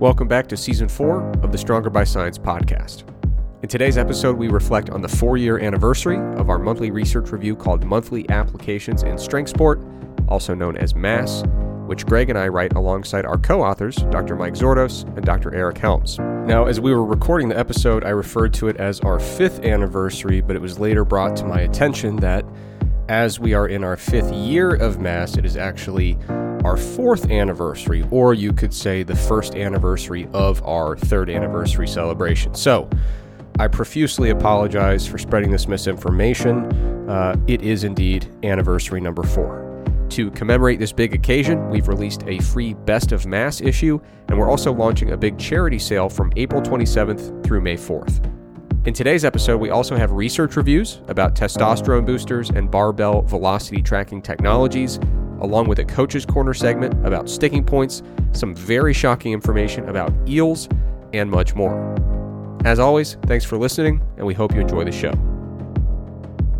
Welcome back to season four of the Stronger by Science podcast. In today's episode, we reflect on the four year anniversary of our monthly research review called Monthly Applications in Strength Sport, also known as MASS, which Greg and I write alongside our co authors, Dr. Mike Zourdos and Dr. Eric Helms. Now, as we were recording the episode, I referred to it as our fifth anniversary, but it was later brought to my attention that as we are in our fifth year of Mass, it is actually our fourth anniversary, or you could say the first anniversary of our third anniversary celebration. So, I profusely apologize for spreading this misinformation. Uh, it is indeed anniversary number four. To commemorate this big occasion, we've released a free Best of Mass issue, and we're also launching a big charity sale from April 27th through May 4th. In today's episode, we also have research reviews about testosterone boosters and barbell velocity tracking technologies, along with a coach's corner segment about sticking points, some very shocking information about eels, and much more. As always, thanks for listening, and we hope you enjoy the show.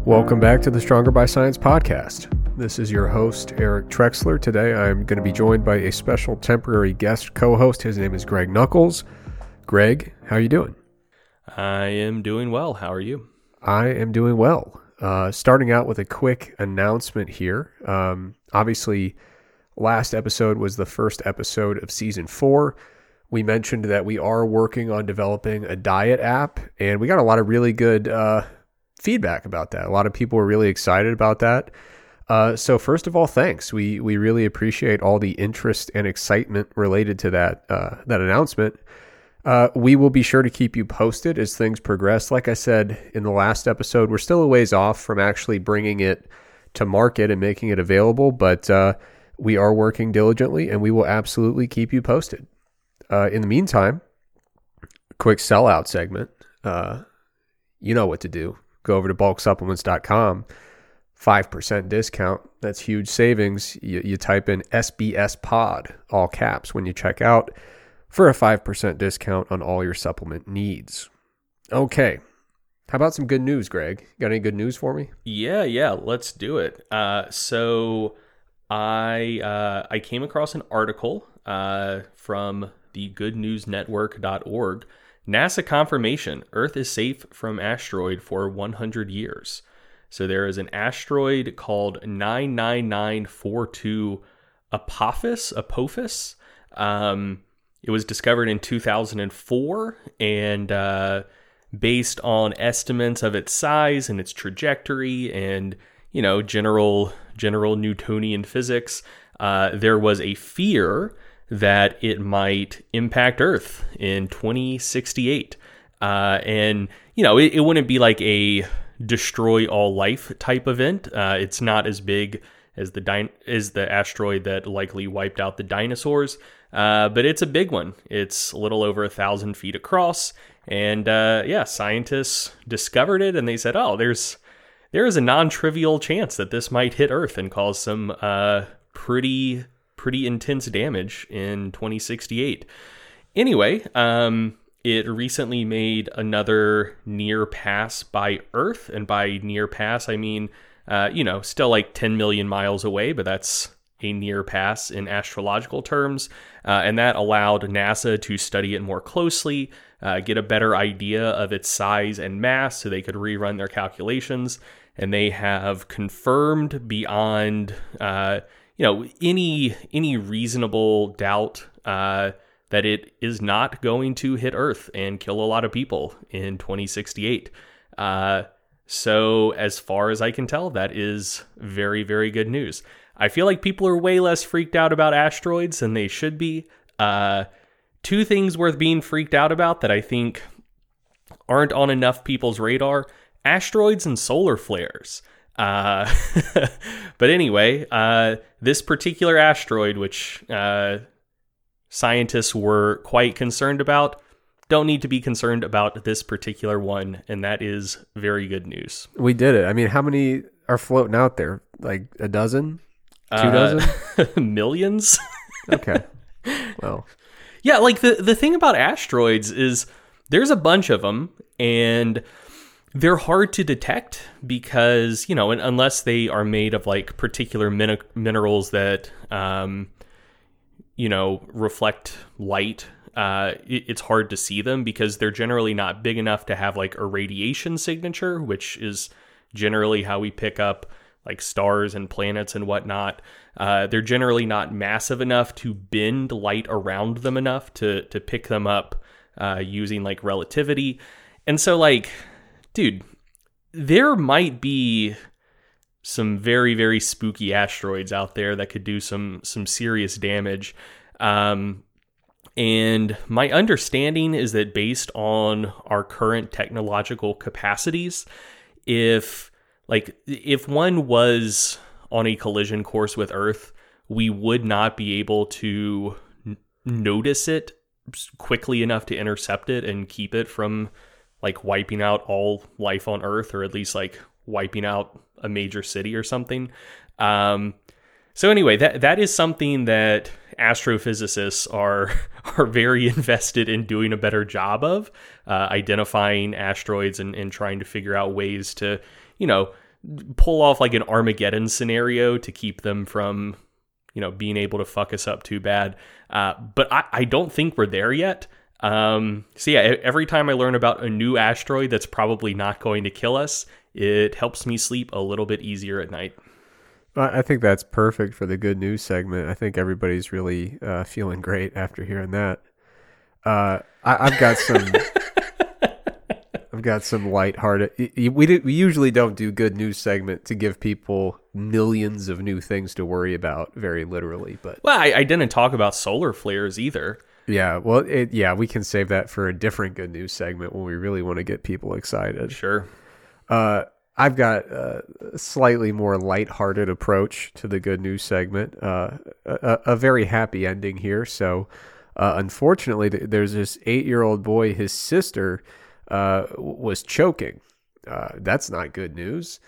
Welcome back to the Stronger by Science podcast. This is your host, Eric Trexler. Today I'm going to be joined by a special temporary guest co host. His name is Greg Nuckols. Greg, how are you doing? I am doing well. How are you? I am doing well. Uh, starting out with a quick announcement here. Um, obviously, last episode was the first episode of season four. We mentioned that we are working on developing a diet app, and we got a lot of really good uh, feedback about that. A lot of people were really excited about that. Uh, so first of all, thanks. We we really appreciate all the interest and excitement related to that uh, that announcement. Uh, we will be sure to keep you posted as things progress. Like I said in the last episode, we're still a ways off from actually bringing it to market and making it available, but uh, we are working diligently and we will absolutely keep you posted. Uh, in the meantime, quick sellout segment. Uh, you know what to do. Go over to bulksupplements.com. 5% discount. That's huge savings. You, you type in SBS pod, all caps, when you check out for a 5% discount on all your supplement needs. Okay. How about some good news, Greg? Got any good news for me? Yeah, yeah, let's do it. Uh, so I uh, I came across an article uh, from the goodnewsnetwork.org. NASA confirmation Earth is safe from asteroid for 100 years. So there is an asteroid called 99942 Apophis, Apophis. Um, it was discovered in 2004 and uh, based on estimates of its size and its trajectory and you know general general Newtonian physics, uh, there was a fear that it might impact Earth in 2068. Uh, and you know it, it, wouldn't be like a destroy all life type event. Uh, it's not as big as the din- as the asteroid that likely wiped out the dinosaurs. Uh, but it's a big one. It's a little over a thousand feet across, and uh, yeah, scientists discovered it, and they said, "Oh, there's there is a non-trivial chance that this might hit Earth and cause some uh, pretty pretty intense damage in 2068." Anyway, um, it recently made another near pass by Earth, and by near pass, I mean, uh, you know, still like 10 million miles away, but that's a near pass in astrological terms, uh, and that allowed NASA to study it more closely, uh, get a better idea of its size and mass so they could rerun their calculations. And they have confirmed beyond uh, you know any any reasonable doubt uh, that it is not going to hit Earth and kill a lot of people in 2068. Uh, so, as far as I can tell, that is very, very good news. I feel like people are way less freaked out about asteroids than they should be. Uh, two things worth being freaked out about that I think aren't on enough people's radar asteroids and solar flares. Uh, but anyway, uh, this particular asteroid, which uh, scientists were quite concerned about, don't need to be concerned about this particular one, and that is very good news. We did it. I mean, how many are floating out there? Like a dozen? Two uh, dozen? millions? okay. Well. Yeah, like the, the thing about asteroids is there's a bunch of them and they're hard to detect because, you know, unless they are made of like particular min- minerals that, um, you know, reflect light uh, it, it's hard to see them because they're generally not big enough to have like a radiation signature, which is generally how we pick up like stars and planets and whatnot. Uh, they're generally not massive enough to bend light around them enough to to pick them up uh, using like relativity. And so, like, dude, there might be some very very spooky asteroids out there that could do some some serious damage. Um, and my understanding is that based on our current technological capacities, if like if one was on a collision course with Earth, we would not be able to n- notice it quickly enough to intercept it and keep it from like wiping out all life on Earth, or at least like wiping out a major city or something. Um, so anyway, that that is something that astrophysicists are are very invested in doing a better job of uh, identifying asteroids and, and trying to figure out ways to, you know, pull off like an Armageddon scenario to keep them from, you know, being able to fuck us up too bad. Uh, but I, I don't think we're there yet. Um, so yeah, every time I learn about a new asteroid that's probably not going to kill us, it helps me sleep a little bit easier at night. I think that's perfect for the good news segment. I think everybody's really uh, feeling great after hearing that. Uh, I, have got some. Got some lighthearted. We do, we usually don't do good news segment to give people millions of new things to worry about, very literally. But well, I, I didn't talk about solar flares either. Yeah, well, it, yeah, we can save that for a different good news segment when we really want to get people excited. Sure. Uh, I've got a slightly more lighthearted approach to the good news segment. Uh, a, a, very happy ending here. So, uh, unfortunately, there's this eight year old boy, his sister uh, was choking. Uh, that's not good news.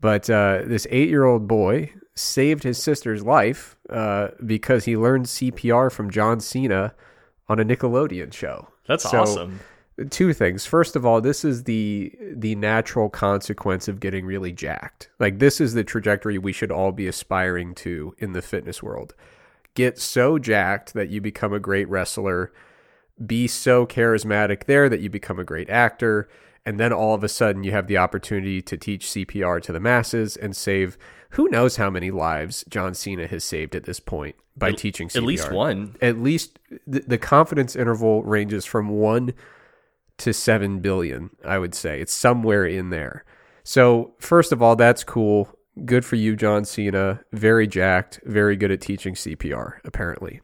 But uh, this eight year old boy saved his sister's life uh, because he learned CPR from John Cena on a Nickelodeon show. That's so, awesome two things. First of all, this is the the natural consequence of getting really jacked. Like this is the trajectory we should all be aspiring to in the fitness world. Get so jacked that you become a great wrestler, be so charismatic there that you become a great actor, and then all of a sudden you have the opportunity to teach CPR to the masses and save who knows how many lives John Cena has saved at this point by at, teaching CPR. At least one. At least the, the confidence interval ranges from 1 to 7 billion, I would say. It's somewhere in there. So, first of all, that's cool. Good for you, John Cena. Very jacked, very good at teaching CPR, apparently.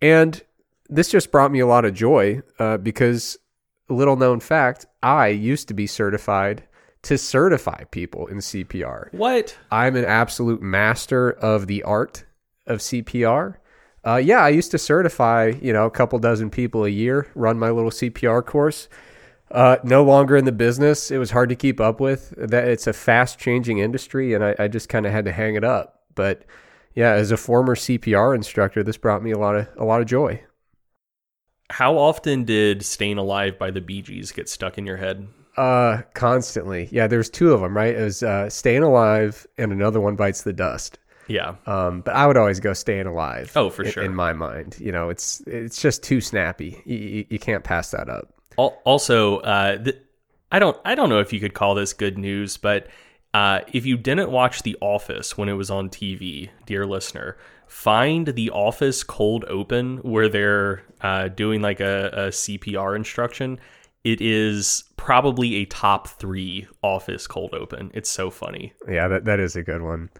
And this just brought me a lot of joy uh, because, little known fact, I used to be certified to certify people in CPR. What? I'm an absolute master of the art of CPR. Uh, yeah, I used to certify, you know, a couple dozen people a year, run my little CPR course. Uh, no longer in the business. It was hard to keep up with. That it's a fast changing industry, and I, I just kind of had to hang it up. But yeah, as a former CPR instructor, this brought me a lot of a lot of joy. How often did "Staying Alive" by the Bee Gees get stuck in your head? Uh, constantly. Yeah, there's two of them, right? It was uh, "Staying Alive" and another one bites the dust. Yeah. Um, but I would always go staying alive. Oh, for in, sure. In my mind, you know, it's it's just too snappy. You, you, you can't pass that up. Also, uh, th- I don't I don't know if you could call this good news, but uh, if you didn't watch The Office when it was on TV, dear listener, find The Office cold open where they're uh, doing like a, a CPR instruction. It is probably a top three Office cold open. It's so funny. Yeah, that, that is a good one.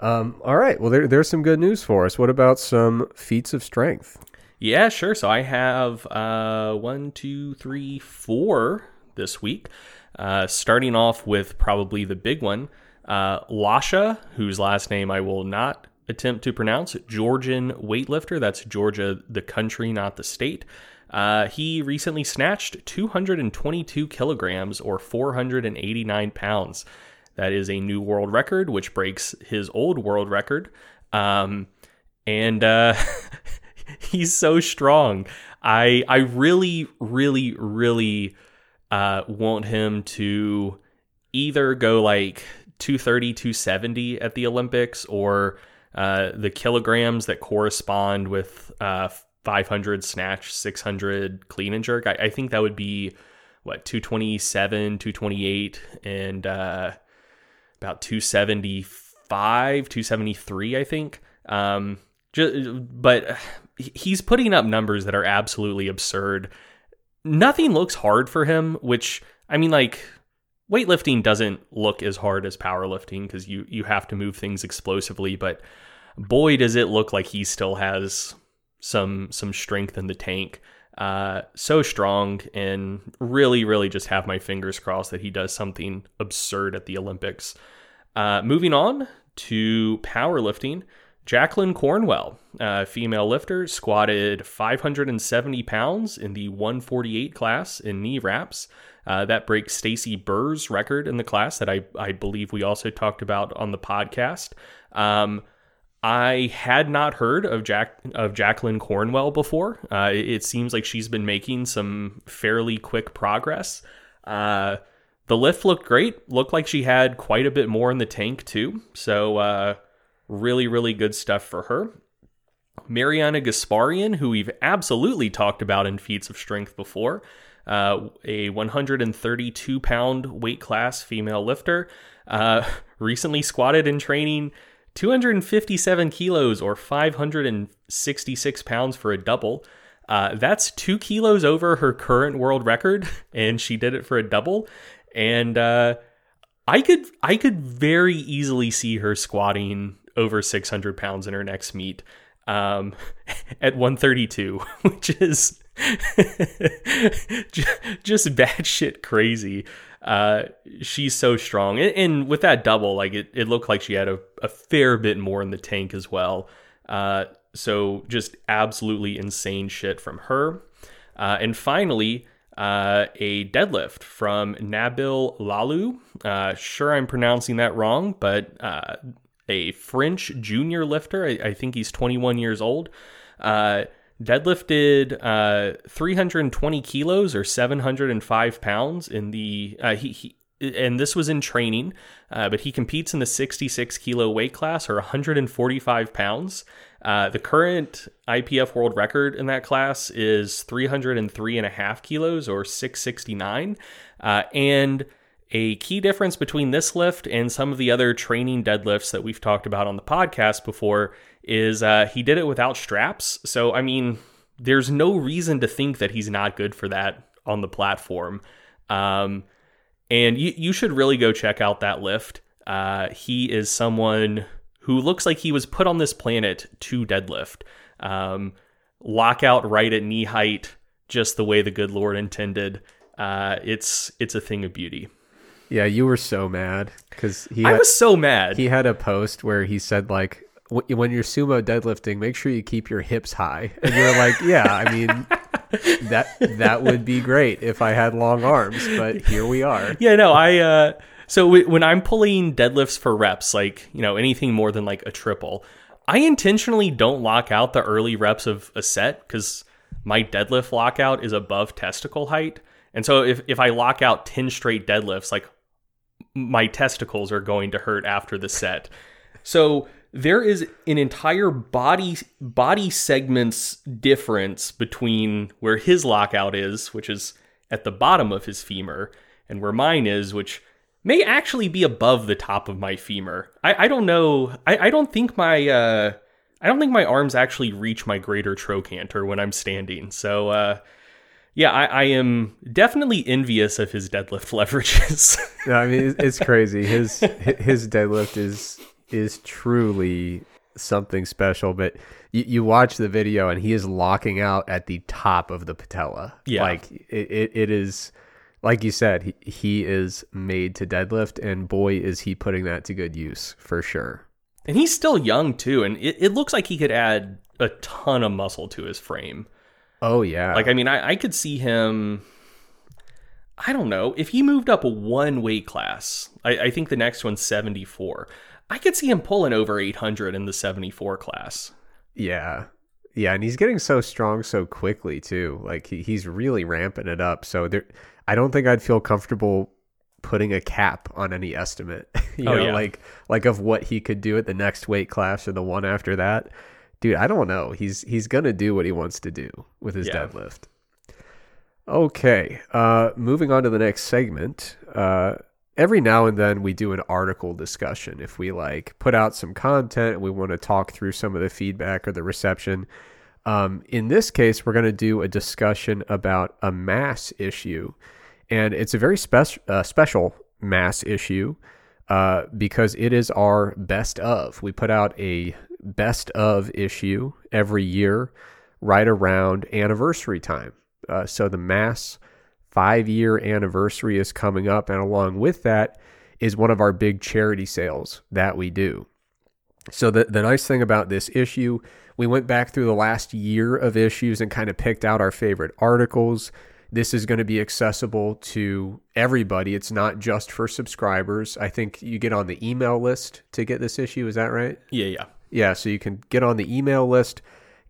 Um, all right. Well, there, there's some good news for us. What about some feats of strength? Yeah, sure. So I have uh, one, two, three, four this week. Uh, starting off with probably the big one, uh, Lasha, whose last name I will not attempt to pronounce, Georgian weightlifter. That's Georgia, the country, not the state. Uh, he recently snatched 222 kilograms or 489 pounds. That is a new world record, which breaks his old world record. Um, and uh, he's so strong. I I really, really, really uh, want him to either go like 230, 270 at the Olympics or uh, the kilograms that correspond with uh, 500 snatch, 600 clean and jerk. I, I think that would be what 227, 228, and uh, about 275, 273, I think. Um, just, but he's putting up numbers that are absolutely absurd. Nothing looks hard for him, which I mean, like weightlifting doesn't look as hard as powerlifting because you you have to move things explosively. But boy, does it look like he still has some some strength in the tank. Uh, so strong, and really, really just have my fingers crossed that he does something absurd at the Olympics. Uh, moving on to powerlifting. Jacqueline Cornwell, female lifter, squatted 570 pounds in the 148 class in knee wraps. Uh, that breaks Stacy Burr's record in the class that I, I believe we also talked about on the podcast. Um, I had not heard of Jack of Jacqueline Cornwell before. Uh, it, seems like she's been making some fairly quick progress. Uh, the lift looked great. Looked like she had quite a bit more in the tank too. So uh, Really, really good stuff for her. Marianna Gasparyan, who we've absolutely talked about in feats of strength before, uh, a 132 pound weight class female lifter, uh, recently squatted in training 257 kilos or 566 pounds for a double. Uh, that's two kilos over her current world record, and she did it for a double. And uh, I could I could very easily see her squatting over 600 pounds in her next meet um, at 132, which is just batshit crazy. Uh, she's so strong. And, and, with that double, like it, it looked like she had a, a fair bit more in the tank as well. Uh, so just absolutely insane shit from her. Uh, and finally, uh, a deadlift from Nabil Lahlou. Uh, sure, I'm pronouncing that wrong, but uh, a French junior lifter. I, I think he's 21 years old. Deadlifted uh, 320 kilos or 705 pounds in the uh, he, he and this was in training, uh, but he competes in the 66 kilo weight class or 145 pounds. Uh, the current IPF world record in that class is 303 and a half kilos or 669. Uh, and a key difference between this lift and some of the other training deadlifts that we've talked about on the podcast before is uh, he did it without straps. So, I mean, there's no reason to think that he's not good for that on the platform. Um, and you, you should really go check out that lift. Uh, he is someone who looks like he was put on this planet to deadlift. Um, lockout right at knee height, just the way the good Lord intended. Uh, it's it's a thing of beauty. Yeah, you were so mad because he. I was so mad. He had a post where he said like, "When you're sumo deadlifting, make sure you keep your hips high." And you're like, "Yeah, I mean, that that would be great if I had long arms, but here we are." Yeah, no, I. uh So w- when I'm pulling deadlifts for reps, like you know anything more than like a triple, I intentionally don't lock out the early reps of a set because my deadlift lockout is above testicle height. And so if, if I lock out 10 straight deadlifts, like my testicles are going to hurt after the set. So there is an entire body body segments difference between where his lockout is, which is at the bottom of his femur, and where mine is, which may actually be above the top of my femur. I, I don't know. I, I don't think my uh, I don't think my arms actually reach my greater trochanter when I'm standing. So uh, yeah, I, I, am definitely envious of his deadlift leverages. yeah, I mean it's crazy. His his deadlift is is truly something special. But you, you watch the video and he is locking out at the top of the patella. Yeah, like it, it, it is. Like you said, he, he is made to deadlift, and boy, is he putting that to good use for sure. And he's still young too, and it, it looks like he could add a ton of muscle to his frame. Oh yeah. Like I mean, I, I could see him. I don't know if he moved up one weight class. I, I think the next one's seventy four. I could see him pulling over eight hundred in the seventy four class. Yeah, yeah, and he's getting so strong so quickly too. Like he, he's really ramping it up. So there, I don't think I'd feel comfortable putting a cap on any estimate. you oh, know, yeah. like like of what he could do at the next weight class or the one after that dude, I don't know. He's he's gonna do what he wants to do with his Yeah. deadlift. Okay, uh, moving on to the next segment. Uh, every now and then we do an article discussion. If we like put out some content and we want to talk through some of the feedback or the reception. Um, in this case, we're going to do a discussion about a mass issue, and it's a very spec- uh, special mass issue uh, because it is our best of. We put out a best of issue every year, right around anniversary time. Uh, so the mass five year anniversary is coming up, and along with that is one of our big charity sales that we do. So the the nice thing about this issue, we went back through the last year of issues and kind of picked out our favorite articles. This is going to be accessible to everybody. It's not just for subscribers. I think you get on the email list to get this issue. Is that right? Yeah, yeah. Yeah, so you can get on the email list,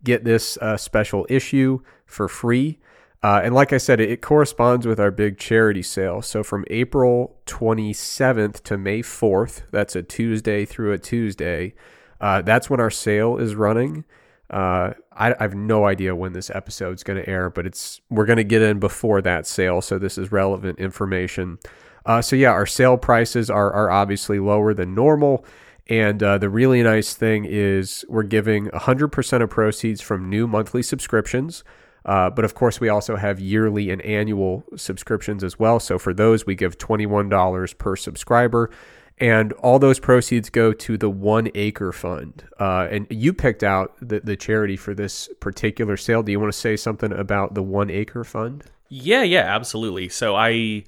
get this uh, special issue for free. Uh, and like I said, it, it corresponds with our big charity sale. So from April 27th to May 4th, that's a Tuesday through a Tuesday, uh, that's when our sale is running. Uh, I, I have no idea when this episode's going to air, but it's we're going to get in before that sale, so this is relevant information. Uh, so yeah, our sale prices are are obviously lower than normal, and uh, the really nice thing is we're giving 100% of proceeds from new monthly subscriptions. Uh, but of course, we also have yearly and annual subscriptions as well. So for those, we give $21 per subscriber. And all those proceeds go to the One Acre Fund. Uh, and you picked out the, the charity for this particular sale. Do you want to say something about the One Acre Fund? Yeah, yeah, absolutely. So I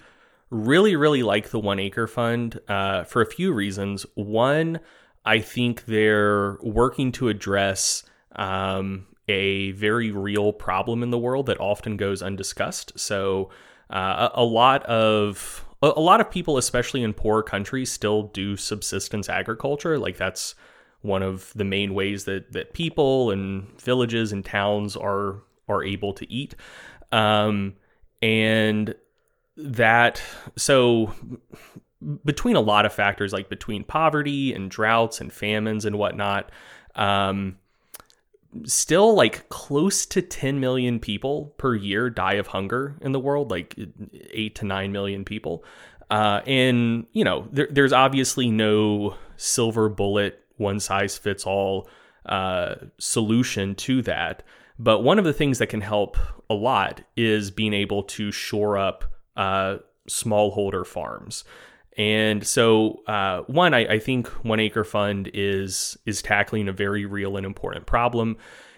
really, really like the One Acre Fund uh, for a few reasons. One, I think they're working to address um, a very real problem in the world that often goes undiscussed. So uh, a, lot of a, a lot of people, especially in poor countries, still do subsistence agriculture. Like that's one of the main ways that that people and villages and towns are are able to eat. Um, and that so between a lot of factors like between poverty and droughts and famines and whatnot um, still like close to 10 million people per year die of hunger in the world like 8 to 9 million people uh, and you know there, there's obviously no silver bullet one size fits all uh, solution to that but one of the things that can help a lot is being able to shore up uh, smallholder farms. And so, uh, one, I, I think One Acre Fund is is tackling a very real and important problem.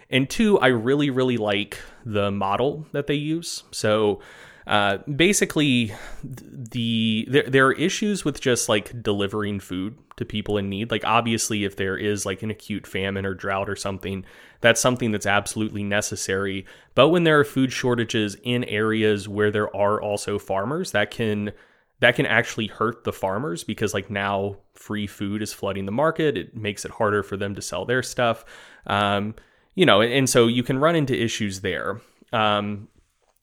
And two, I really, really like the model that they use. So, uh, basically, the there, there are issues with just like delivering food to people in need. Like, obviously, if there is like an acute famine or drought or something, that's something that's absolutely necessary. But when there are food shortages in areas where there are also farmers, that can that can actually hurt the farmers because like now free food is flooding the market. It makes it harder for them to sell their stuff. Um, you know, and, and so you can run into issues there. Um,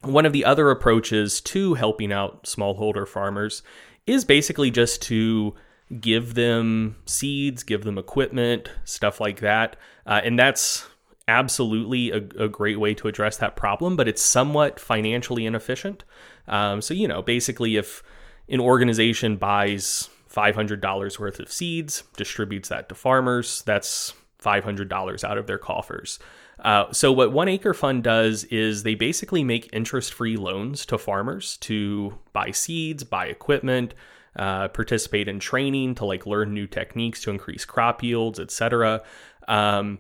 one of the other approaches to helping out smallholder farmers is basically just to give them seeds, give them equipment, stuff like that. Uh, and that's absolutely a, a, great way to address that problem, but it's somewhat financially inefficient. Um, so, you know, basically, if an organization buys $500 worth of seeds, distributes that to farmers, that's $500 out of their coffers. Uh, so, what One Acre Fund does is they basically make interest free loans to farmers to buy seeds, buy equipment, uh, participate in training to like learn new techniques to increase crop yields, etc. Um,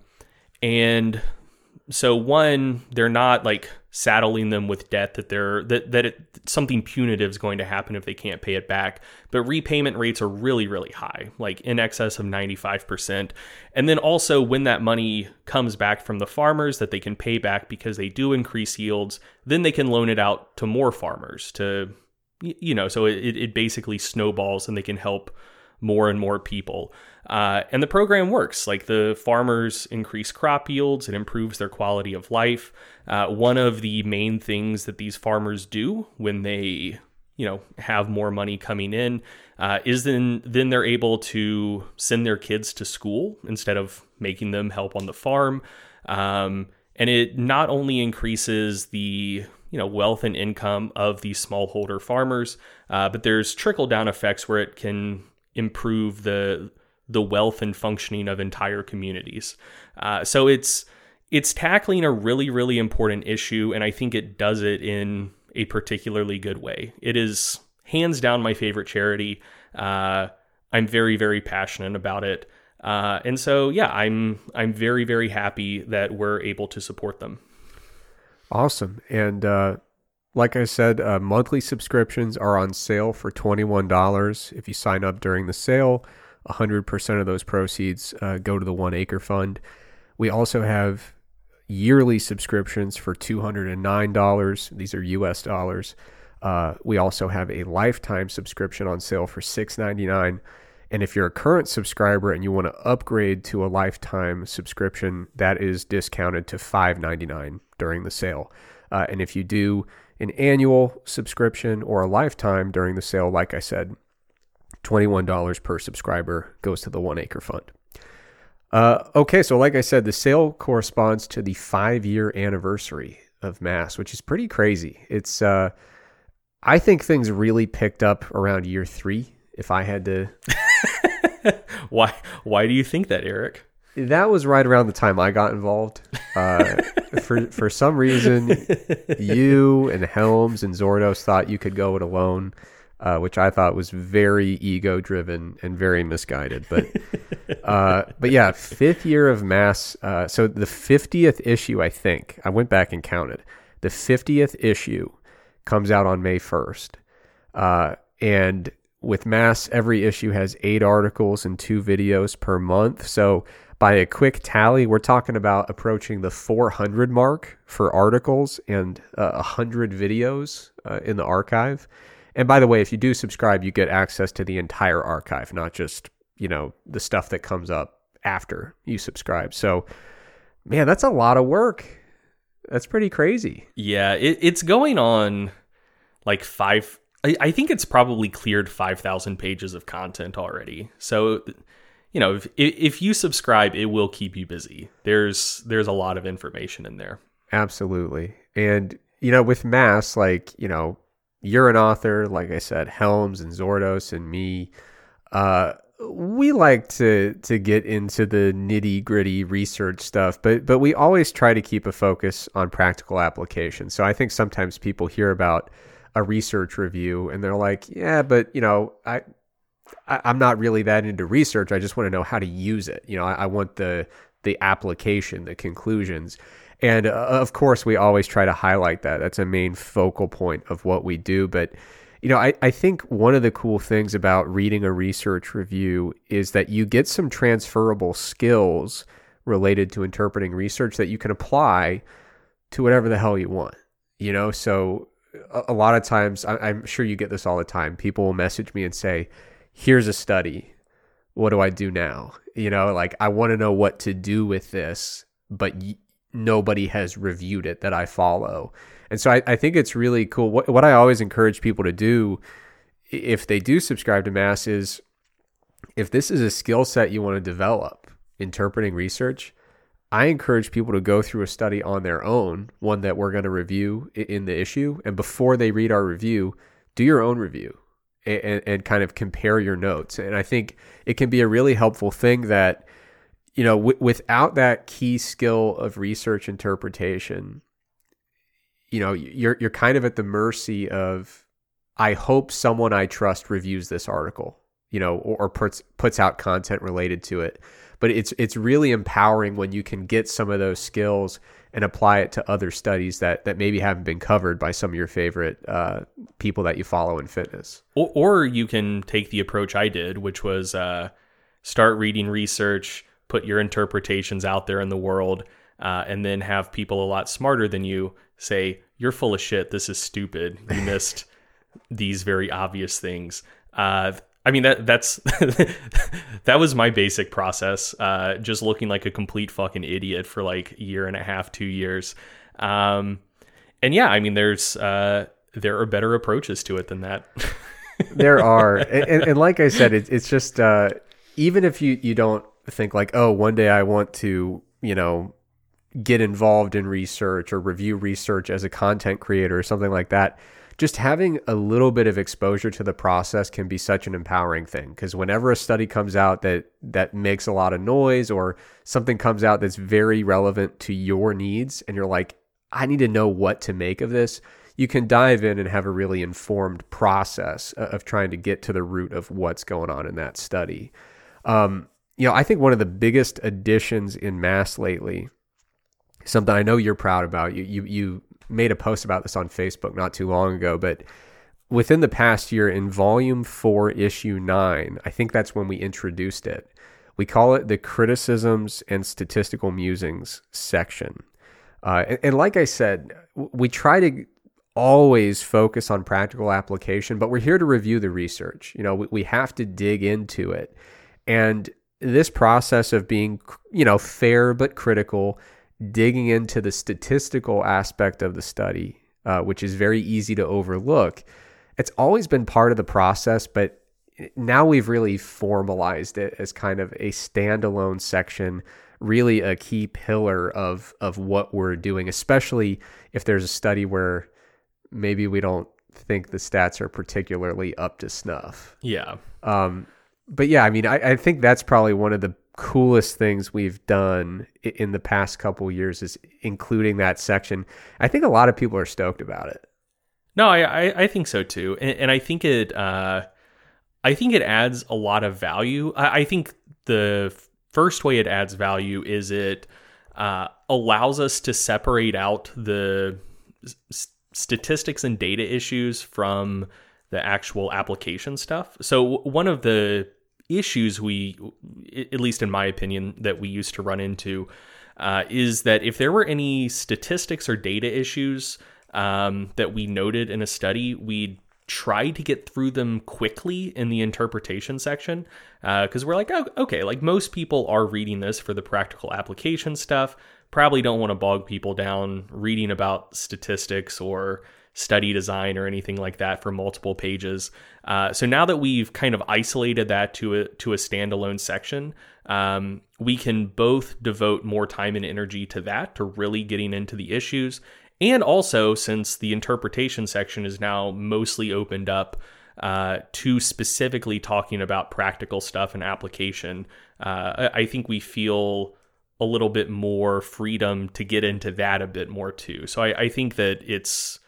and so one, they're not like saddling them with debt that they're that that it, something punitive is going to happen if they can't pay it back. But repayment rates are really really high, like in excess of 95%. And then also when that money comes back from the farmers that they can pay back because they do increase yields, then they can loan it out to more farmers to you know, so it, it basically snowballs and they can help more and more people. Uh, and the program works. Like the farmers increase crop yields, it improves their quality of life. Uh, one of the main things that these farmers do when they you know have more money coming in uh, is then then they're able to send their kids to school instead of making them help on the farm um, and it not only increases the you know wealth and income of these smallholder farmers uh, but there's trickle down effects where it can improve the the wealth and functioning of entire communities uh, so it's it's tackling a really really important issue and i think it does it in a particularly good way. It is hands down my favorite charity. Uh, I'm very, very passionate about it. Uh, and so, yeah, I'm I'm very, very happy that we're able to support them. Awesome. And uh, like I said, uh, monthly subscriptions are on sale for $21. If you sign up during the sale, 100% of those proceeds uh, go to the One Acre Fund. We also have yearly subscriptions for $209. These are US dollars. Uh, we also have a lifetime subscription on sale for 699. And if you're a current subscriber and you want to upgrade to a lifetime subscription, that is discounted to 599 during the sale. Uh, and if you do an annual subscription or a lifetime during the sale, like I said, $21 per subscriber goes to the One Acre Fund. Uh, okay, so like I said, the sale corresponds to the five year anniversary of Mass, which is pretty crazy. It's, uh, I think things really picked up around year three. If I had to, why why do you think that, Eric? That was right around the time I got involved. Uh, for for some reason, you and Helms and Zourdos thought you could go it alone uh, which I thought was very ego driven and very misguided. But uh, but yeah, fifth year of mass. Uh, so the fiftieth issue, I think I went back and counted. The fiftieth issue comes out on May first, uh, and with mass, every issue has eight articles and two videos per month. So by a quick tally, we're talking about approaching the 400 mark for articles and uh, 100 videos uh, in the archive. And by the way, if you do subscribe, you get access to the entire archive, not just, you know, the stuff that comes up after you subscribe. So, man, that's a lot of work. That's pretty crazy. Yeah, it, it's going on like five. I, I think it's probably cleared 5,000 pages of content already. So, you know, if, if you subscribe, it will keep you busy. There's there's a lot of information in there. Absolutely. And, you know, with Mass, like, you know, you're an author, like I said, Helms and Zourdos and me. Uh, we like to to get into the nitty gritty research stuff, but but we always try to keep a focus on practical application. So I think sometimes people hear about a research review and they're like, yeah, but you know, I, I am not really that into research. I just want to know how to use it. You know, I, I want the the application, the conclusions. And uh, of course, we always try to highlight that. That's a main focal point of what we do. But, you know, I, I think one of the cool things about reading a research review is that you get some transferable skills related to interpreting research that you can apply to whatever the hell you want. You know, so a, a lot of times, I, I'm sure you get this all the time. People will message me and say, here's a study. What do I do now? You know, like I want to know what to do with this, but nobody has reviewed it that I follow. And so I, I think it's really cool. What, what I always encourage people to do if they do subscribe to Mass is if this is a skill set you want to develop, interpreting research, I encourage people to go through a study on their own, one that we're going to review in the issue. And before they read our review, do your own review and, and kind of compare your notes. And I think it can be a really helpful thing that you know, w- without that key skill of research interpretation, you know, you're you're kind of at the mercy of. I hope someone I trust reviews this article, you know, or, or puts puts out content related to it. But it's it's really empowering when you can get some of those skills and apply it to other studies that that maybe haven't been covered by some of your favorite uh, people that you follow in fitness. Or, or, you can take the approach I did, which was uh, start reading research, put your interpretations out there in the world, uh, and then have people a lot smarter than you say, You're full of shit. This is stupid. You missed these very obvious things. Uh, I mean that that's that was my basic process. Uh, just looking like a complete fucking idiot for like a year and a half, two years. Um, and yeah, I mean there's uh, there are better approaches to it than that. there are, and, and, like I said, it, it's just uh, even if you you don't think like, oh, one day I want to, you know, get involved in research or review research as a content creator or something like that just having a little bit of exposure to the process can be such an empowering thing because whenever a study comes out that that makes a lot of noise or something comes out that's very relevant to your needs and you're like I need to know what to make of this you can dive in and have a really informed process of trying to get to the root of what's going on in that study. Um, you know I think one of the biggest additions in mass lately something I know you're proud about you you you made a post about this on Facebook not too long ago, but within the past year in volume 4 issue 9 i think that's when we introduced it we call it the criticisms and statistical musings section. Uh, and, and, like i said we try to always focus on practical application but we're here to review the research. You know we, we have to dig into it. And this process of being you know fair but critical digging into the statistical aspect of the study, uh, which is very easy to overlook. It's always been part of the process, but now we've really formalized it as kind of a standalone section, really a key pillar of of what we're doing, especially if there's a study where maybe we don't think the stats are particularly up to snuff. Yeah. Um, but yeah, I mean, I, I think that's probably one of the coolest things we've done in the past couple years is including that section. I think a lot of people are stoked about it. No, I I, I think so too, and, and, I think it uh, I think it adds a lot of value. I, I think the first way it adds value is it uh, allows us to separate out the s- statistics and data issues from the actual application stuff. So one of the issues we, at least in my opinion, that we used to run into uh, is that if there were any statistics or data issues um, that we noted in a study, we'd try to get through them quickly in the interpretation section because uh, we're like, oh, okay, like most people are reading this for the practical application stuff. Probably don't want to bog people down reading about statistics or study design or anything like that for multiple pages. Uh, so now that we've kind of isolated that to a to a standalone section, um, we can both devote more time and energy to that to really getting into the issues, and also since the interpretation section is now mostly opened up. Uh, to specifically talking about practical stuff and application, uh, I think we feel a little bit more freedom to get into that a bit more too. So I, I think that it's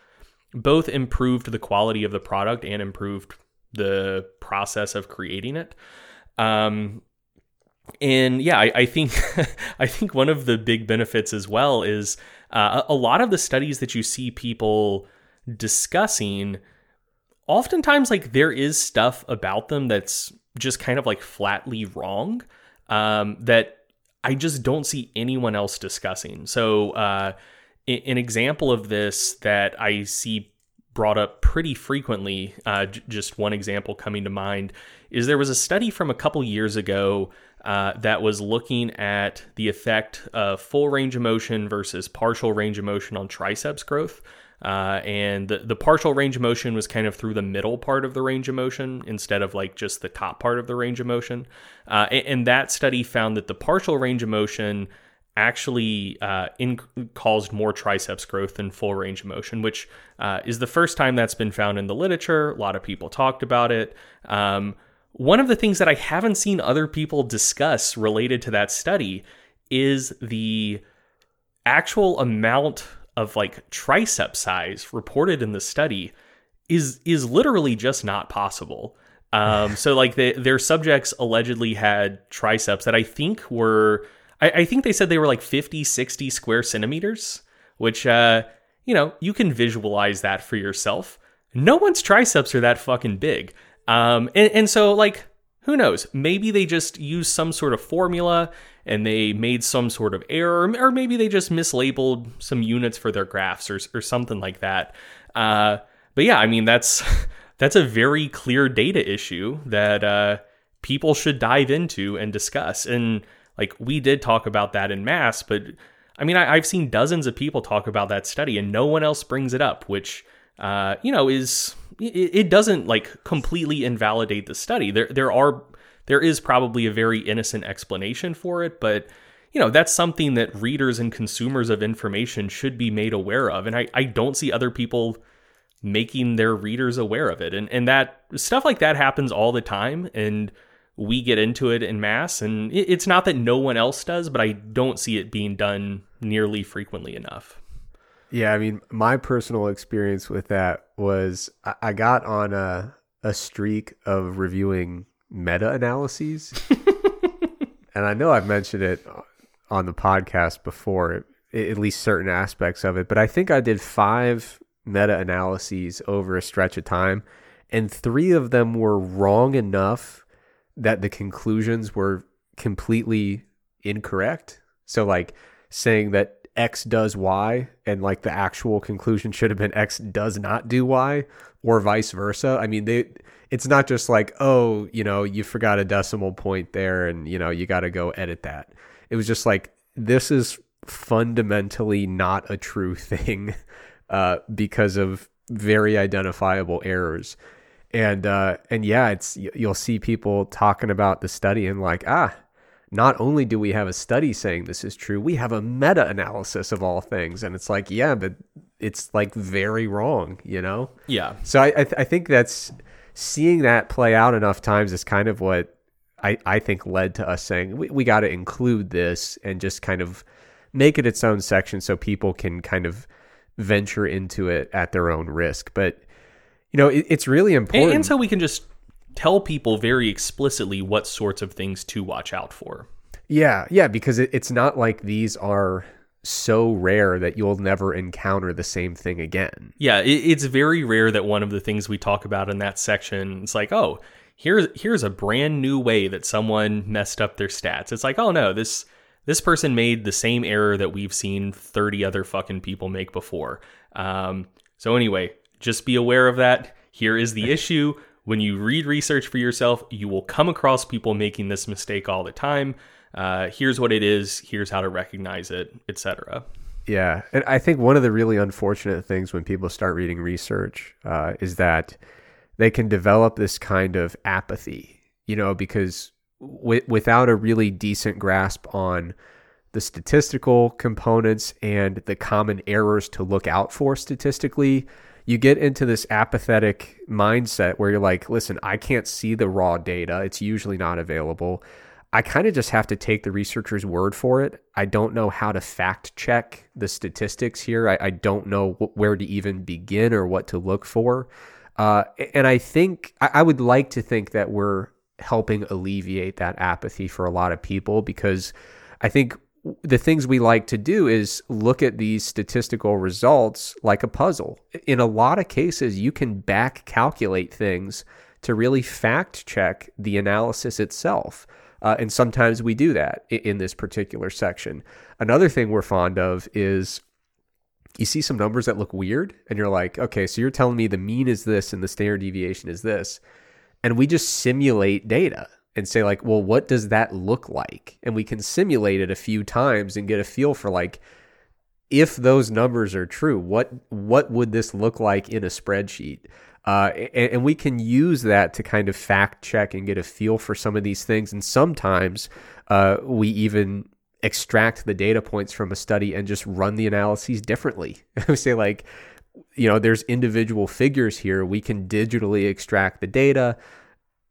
both improved the quality of the product and improved the process of creating it. Um, and yeah, I, I think I think one of the big benefits as well is uh, a lot of the studies that you see people discussing. Oftentimes, like there is stuff about them that's just kind of like flatly wrong um, that I just don't see anyone else discussing. So, uh, an example of this that I see brought up pretty frequently, uh, j- just one example coming to mind, is there was a study from a couple years ago uh, that was looking at the effect of full range of motion versus partial range of motion on triceps growth. Uh, and the, the partial range of motion was kind of through the middle part of the range of motion instead of like just the top part of the range of motion. Uh, and, and, that study found that the partial range of motion actually uh, in, caused more triceps growth than full range of motion, which uh, is the first time that's been found in the literature. A lot of people talked about it. Um, one of the things that I haven't seen other people discuss related to that study is the actual amount of like tricep size reported in the study is is literally just not possible. Um, so like the, their subjects allegedly had triceps that I think were I, I think they said they were like 50, 60 square centimeters, which, uh, you know, you can visualize that for yourself. No one's triceps are that fucking big. Um, and, and so, like, who knows? Maybe they just used some sort of formula and they made some sort of error, or maybe they just mislabeled some units for their graphs or, or something like that. Uh, but yeah, I mean, that's that's a very clear data issue that uh, people should dive into and discuss. And like we did talk about that in mass, but I mean, I, have seen dozens of people talk about that study and no one else brings it up, which uh, you know, is it, it doesn't like completely invalidate the study. There there are there is probably a very innocent explanation for it, but you know that's something that readers and consumers of information should be made aware of and i, I don't see other people making their readers aware of it and, and that stuff like that happens all the time and we get into it in mass and it's not that no one else does but i don't see it being done nearly frequently enough yeah i mean my personal experience with that was i, got on a, a streak of reviewing meta analyses and i know i've mentioned it on the podcast before, at least certain aspects of it. But I think I did five meta analyses over a stretch of time, and three of them were wrong enough that the conclusions were completely incorrect. So, like saying that X does Y and like the actual conclusion should have been X does not do Y or vice versa. I mean, they it's not just like, oh, you know, you forgot a decimal point there and you know, you got to go edit that it was just like this is fundamentally not a true thing uh, because of very identifiable errors. And uh, and yeah, it's you'll see people talking about the study and like ah, not only do we have a study saying this is true, we have a meta analysis of all things, and it's like yeah, but it's like very wrong, you know? Yeah. So I I, th- I think that's seeing that play out enough times is kind of what I, I think led to us saying we, we got to include this and just kind of make it its own section so people can kind of venture into it at their own risk. But you know, it, it's really important, and, and so we can just tell people very explicitly what sorts of things to watch out for. Yeah, yeah, because it, it's not like these are so rare that you'll never encounter the same thing again. Yeah, it, it's very rare that one of the things we talk about in that section, it's like, oh, here's here's a brand new way that someone messed up their stats. It's like, oh no, this this person made the same error that we've seen 30 other fucking people make before. Um, so anyway, just be aware of that. Here is the issue. When you read research for yourself, you will come across people making this mistake all the time. Uh, here's what it is. Here's how to recognize it, etc. Yeah, and I think one of the really unfortunate things when people start reading research uh, is that they can develop this kind of apathy, you know, because w- without a really decent grasp on the statistical components and the common errors to look out for statistically, you get into this apathetic mindset where you're like, listen, I can't see the raw data. It's usually not available. I kind of just have to take the researcher's word for it. I don't know how to fact check the statistics here. I, I don't know wh- where to even begin or what to look for. Uh, and I think I, I would like to think that we're helping alleviate that apathy for a lot of people because I think the things we like to do is look at these statistical results like a puzzle. In a lot of cases, you can back calculate things to really fact check the analysis itself. Uh, and sometimes we do that in, in this particular section. Another thing we're fond of is you see some numbers that look weird and you're like, okay, so you're telling me the mean is this and the standard deviation is this. And we just simulate data and say like, well, what does that look like? And we can simulate it a few times and get a feel for like if those numbers are true, what what would this look like in a spreadsheet? Uh, and, and, we can use that to kind of fact check and get a feel for some of these things. And sometimes uh, we even extract the data points from a study and just run the analyses differently. I say like, you know, there's individual figures here. We can digitally extract the data,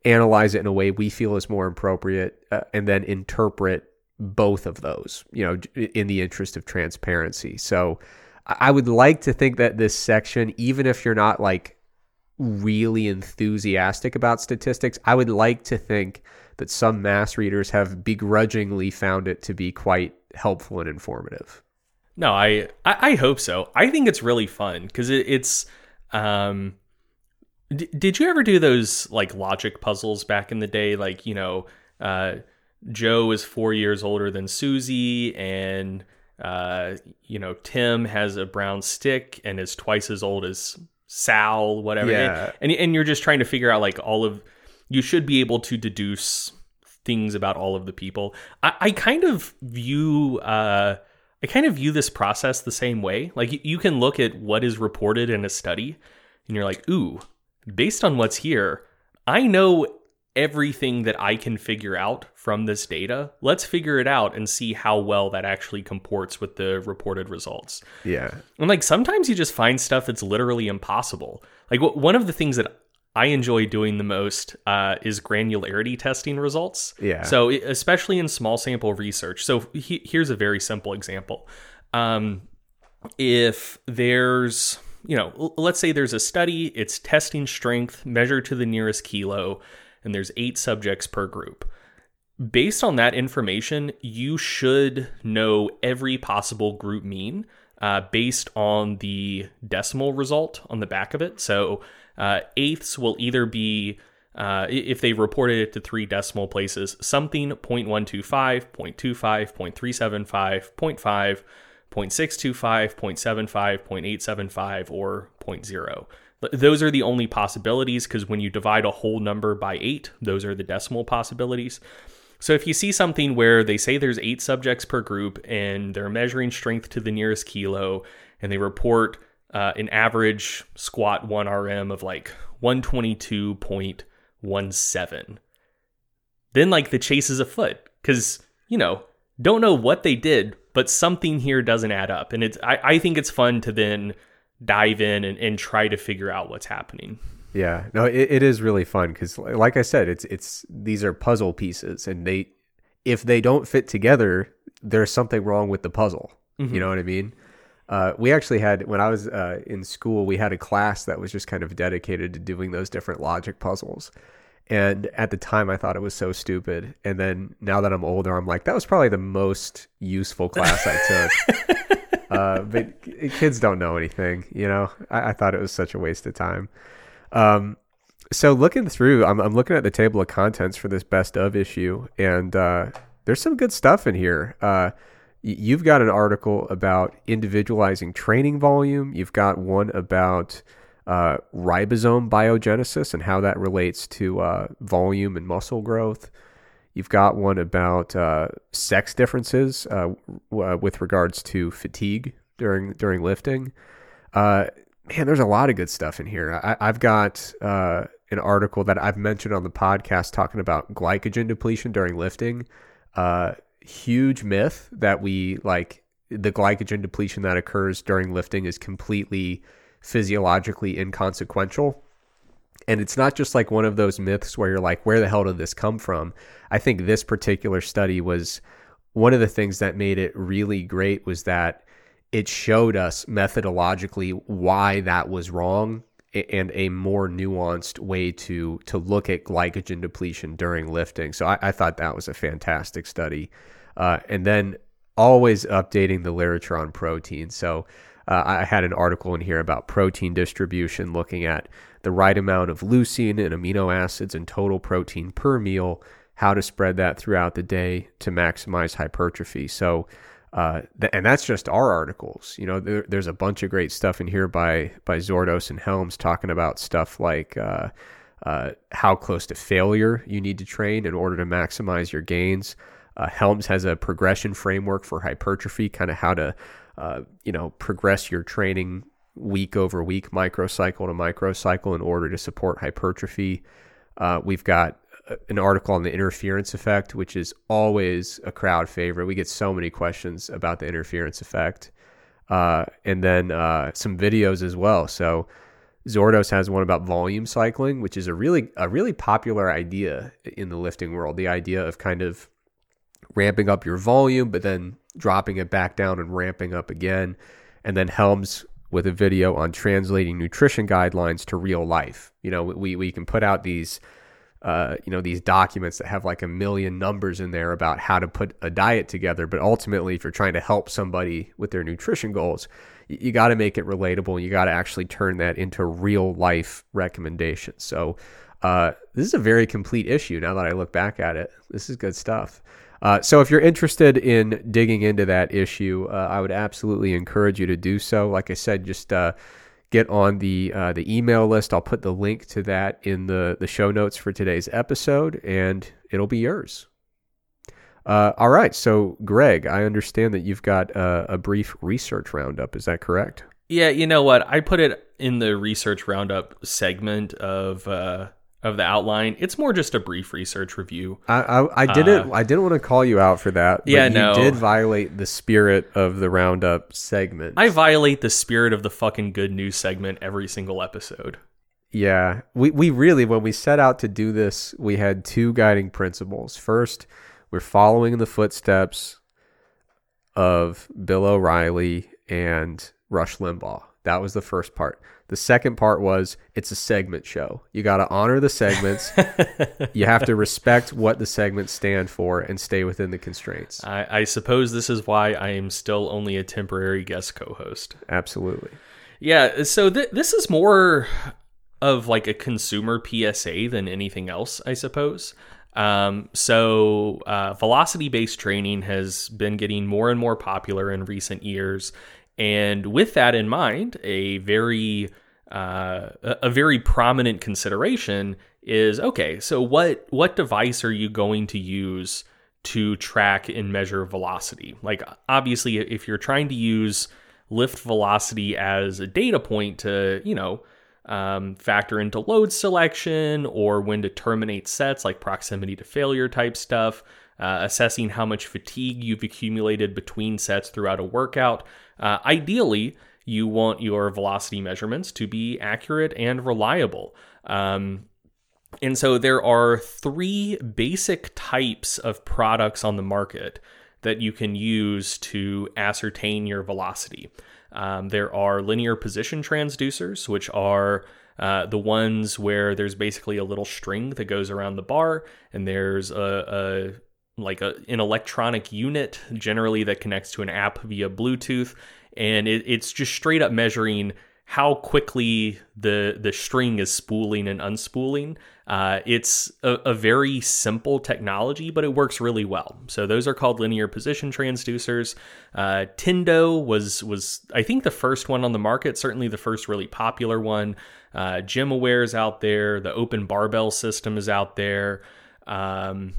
analyze it in a way we feel is more appropriate, uh, and then interpret both of those, you know, in the interest of transparency. So I would like to think that this section, even if you're not like really enthusiastic about statistics, I would like to think that some mass readers have begrudgingly found it to be quite helpful and informative. No, I I, hope so. I think it's really fun because it, it's. Um, d- did you ever do those like logic puzzles back in the day? Like you know, uh, Joe is four years older than Susie, and uh, you know Tim has a brown stick and is twice as old as Sal, whatever. Yeah. And and you're just trying to figure out like all of you should be able to deduce things about all of the people. I, I kind of view uh, I kind of view this process the same way. Like you can look at what is reported in a study, and you're like, ooh, based on what's here, I know everything that I can figure out from this data. Let's figure it out and see how well that actually comports with the reported results. Yeah. And like sometimes you just find stuff that's literally impossible. Like w- one of the things that I enjoy doing the most uh, is granularity testing results. Yeah. So especially in small sample research. So he- here's a very simple example. Um, if there's you know, let's say there's a study, it's testing strength measured to the nearest kilo, and there's eight subjects per group. Based on that information, you should know every possible group mean uh, based on the decimal result on the back of it. So, uh, eighths will either be uh, if they reported it to three decimal places, something 0.125, 0.25, 0.375, 0.5, 0.625, 0.75, 0.875, or 0.0. Those are the only possibilities because when you divide a whole number by eight, those are the decimal possibilities. So if you see something where they say there's eight subjects per group and they're measuring strength to the nearest kilo and they report uh, an average squat 1RM of like 122.17, then like the chase is afoot because, you know, don't know what they did, but something here doesn't add up. And it's I, I think it's fun to then dive in and, and try to figure out what's happening. Yeah, no, it, it is really fun because, like I said, it's it's these are puzzle pieces, and they if they don't fit together, there's something wrong with the puzzle. Mm-hmm. You know what I mean? Uh, we actually had when I was uh, in school, we had a class that was just kind of dedicated to doing those different logic puzzles. And at the time, I thought it was so stupid. And then now that I'm older, I'm like, that was probably the most useful class I took. uh, but kids don't know anything, you know. I, I thought it was such a waste of time. Um, so looking through, I'm, I'm looking at the table of contents for this best of issue, and uh, there's some good stuff in here. Uh, you've got an article about individualizing training volume. You've got one about uh, ribosome biogenesis and how that relates to uh, volume and muscle growth. You've got one about uh, sex differences uh, uh, with regards to fatigue during during lifting. Uh, man, there's a lot of good stuff in here. I, I've got an article that I've mentioned on the podcast talking about glycogen depletion during lifting. Huge myth that we like the glycogen depletion that occurs during lifting is completely physiologically inconsequential. And it's not just like one of those myths where you're like, where the hell did this come from? I think this particular study was one of the things that made it really great was that it showed us methodologically why that was wrong and a more nuanced way to to look at glycogen depletion during lifting. So I, I thought that was a fantastic study. Uh, and then always updating the literature on protein. So uh, I had an article in here about protein distribution, looking at the right amount of leucine and amino acids and total protein per meal, how to spread that throughout the day to maximize hypertrophy. So uh, th- and that's just our articles. You know, there, there's a bunch of great stuff in here by by Zourdos and Helms talking about stuff like uh, uh, how close to failure you need to train in order to maximize your gains. Uh, Helms has a progression framework for hypertrophy, kind of how to uh, you know progress your training week over week, microcycle to microcycle, in order to support hypertrophy. Uh, we've got an article on the interference effect, which is always a crowd favorite. We get so many questions about the interference effect. Uh, and then uh, some videos as well. So Zourdos has one about volume cycling, which is a really a really popular idea in the lifting world. The idea of kind of ramping up your volume, but then dropping it back down and ramping up again. And then Helms with a video on translating nutrition guidelines to real life. You know, we we can put out these uh, you know these documents that have like a million numbers in there about how to put a diet together but ultimately if you're trying to help somebody with their nutrition goals you, you got to make it relatable and you got to actually turn that into real life recommendations so uh, this is a very complete issue now that i look back at it this is good stuff uh, so if you're interested in digging into that issue uh, i would absolutely encourage you to do so like i said just uh, get on the uh, the email list. I'll put the link to that in the the show notes for today's episode, and it'll be yours. Uh, all right, so Greg, I understand that you've got a, a brief research roundup. Is that correct? Yeah, you know what? I put it in the research roundup segment of uh, of the outline. It's more just a brief research review. I I, I didn't I didn't want to call you out for that. But Uh, Yeah, you no. did violate the spirit of the roundup segment. I violate the spirit of the fucking good news segment every single episode. Yeah, we we really when we set out to do this, we had two guiding principles. First, we're following in the footsteps of Bill O'Reilly and Rush Limbaugh. That was the first part. The second part was it's a segment show. You got to honor the segments. you have to respect what the segments stand for and stay within the constraints. I, I suppose this is why I am still only a temporary guest co-host. Absolutely. Yeah, so th- this is more of like a consumer PSA than anything else, I suppose. Um, so, uh, velocity based training has been getting more and more popular in recent years. And with that in mind, a very uh, a very prominent consideration is okay. So, what what device are you going to use to track and measure velocity? Like, obviously, if you're trying to use lift velocity as a data point to, you know, um, factor into load selection or when to terminate sets, like proximity to failure type stuff, uh, assessing how much fatigue you've accumulated between sets throughout a workout. Uh, ideally, you want your velocity measurements to be accurate and reliable. Um, and so there are three basic types of products on the market that you can use to ascertain your velocity. Um, there are linear position transducers, which are uh, the ones where there's basically a little string that goes around the bar, and there's a, a like a, an electronic unit generally that connects to an app via Bluetooth, and it, it's just straight up measuring how quickly the the string is spooling and unspooling. Uh, it's a, a very simple technology, but it works really well. So those are called linear position transducers. Uh, Tendo was was I think the first one on the market, certainly the first really popular one. Uh, GymAware is out there. The Open Barbell system is out there. Um,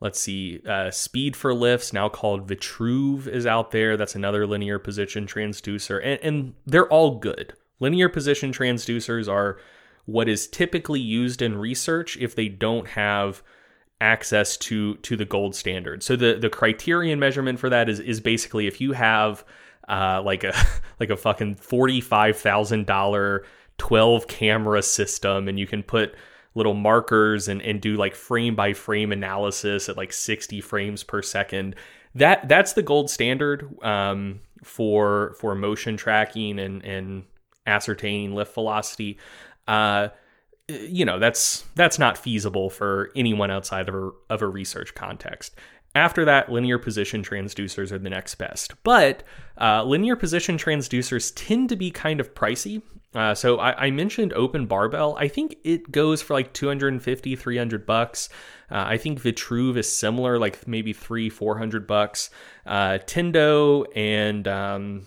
let's see, uh, Speed for Lifts, now called Vitruve, is out there. That's another linear position transducer, and, and they're all good. Linear position transducers are what is typically used in research if they don't have access to to the gold standard. So the the criterion measurement for that is is basically if you have uh, like a like a fucking forty five thousand dollar twelve camera system, and you can put little markers and, and do like frame by frame analysis at like 60 frames per second. That that's the gold standard um, for for motion tracking and and ascertaining lift velocity. Uh, you know that's that's not feasible for anyone outside of a, of a research context. After that linear position transducers are the next best. But uh, linear position transducers tend to be kind of pricey uh, so I, I, mentioned open barbell. I think it goes for like 250 300 bucks. Uh, i think vitruve is similar like maybe three 400 bucks. Uh, tendo and um,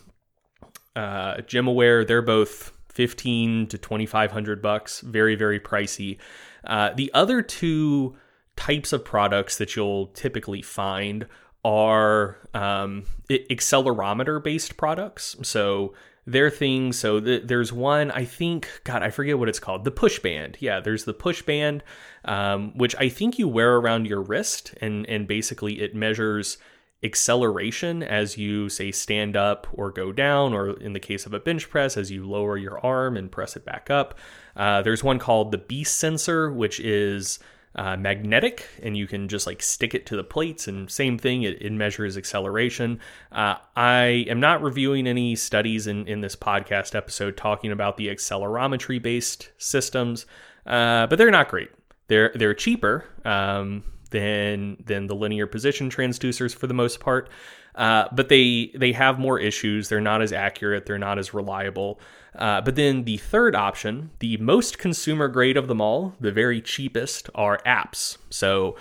uh, GymAware, they're both 15 to 2500 bucks. Very very pricey. Uh, the other two types of products that you'll typically find are um, accelerometer based products. So they're things so th- there's one i think god i forget what it's called. The push band. Yeah there's the push band um, which i think you wear around your wrist and and basically it measures acceleration as you say stand up or go down or in the case of a bench press as you lower your arm and press it back up. Uh, there's one called the beast sensor which is uh, magnetic and you can just like stick it to the plates and same thing it, it measures acceleration uh, i am not reviewing any studies in, in this podcast episode talking about the accelerometry based systems uh, but they're not great they're they're cheaper um, than than the linear position transducers for the most part. Uh, but they they have more issues. They're not as accurate. They're not as reliable. Uh, but then the third option, the most consumer grade of them all, the very cheapest, are apps. So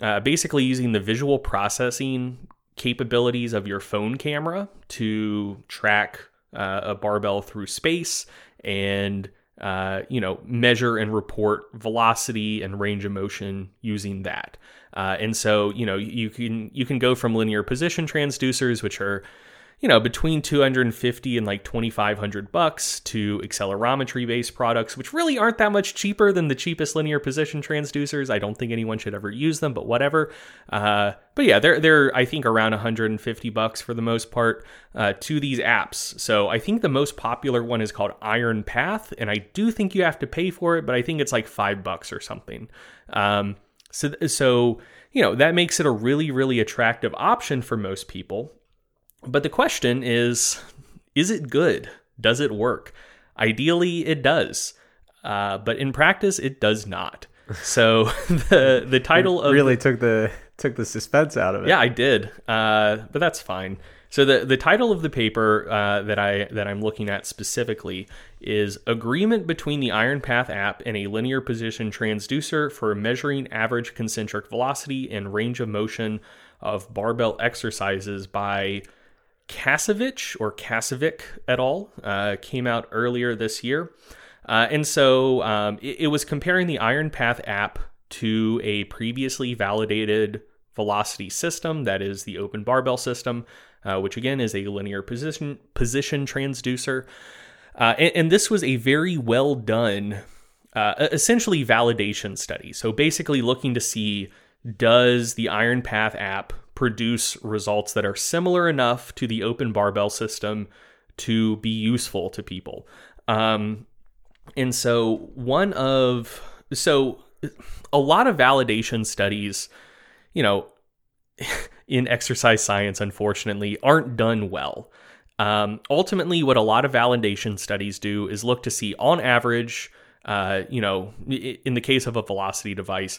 uh, basically, using the visual processing capabilities of your phone camera to track uh, a barbell through space and uh, you know, measure and report velocity and range of motion using that. Uh, and so, you know, you can you can go from linear position transducers, which are, you know, between 250 and like 2500 bucks to accelerometry based products, which really aren't that much cheaper than the cheapest linear position transducers. I don't think anyone should ever use them, but whatever. Uh, but yeah, they're, they're, I think, around 150 bucks for the most part uh, to these apps. So I think the most popular one is called Iron Path, and I do think you have to pay for it, but I think it's like five bucks or something. Um, so, so, you know, that makes it a really, really attractive option for most people. But the question is is it good? Does it work? Ideally, it does. Uh, but in practice, it does not. So the the title of really took the took the suspense out of it. Yeah, I did. Uh, but that's fine. So the the title of the paper uh, that I that I'm looking at specifically is agreement between the Iron Path app and a linear position transducer for measuring average concentric velocity and range of motion of barbell exercises by Kasevich or Kasevic et al. Uh, came out earlier this year. Uh, and so um, it, it, was comparing the Iron Path app to a previously validated velocity system, that is the open barbell system, uh, which again is a linear position position transducer. Uh, and, and, this was a very well done, uh, essentially validation study. So basically looking to see does the Iron Path app produce results that are similar enough to the open barbell system to be useful to people. Um, and so one of so a lot of validation studies, you know, in exercise science, unfortunately, aren't done well. Um, ultimately, what a lot of validation studies do is look to see, on average, uh, you know, in the case of a velocity device,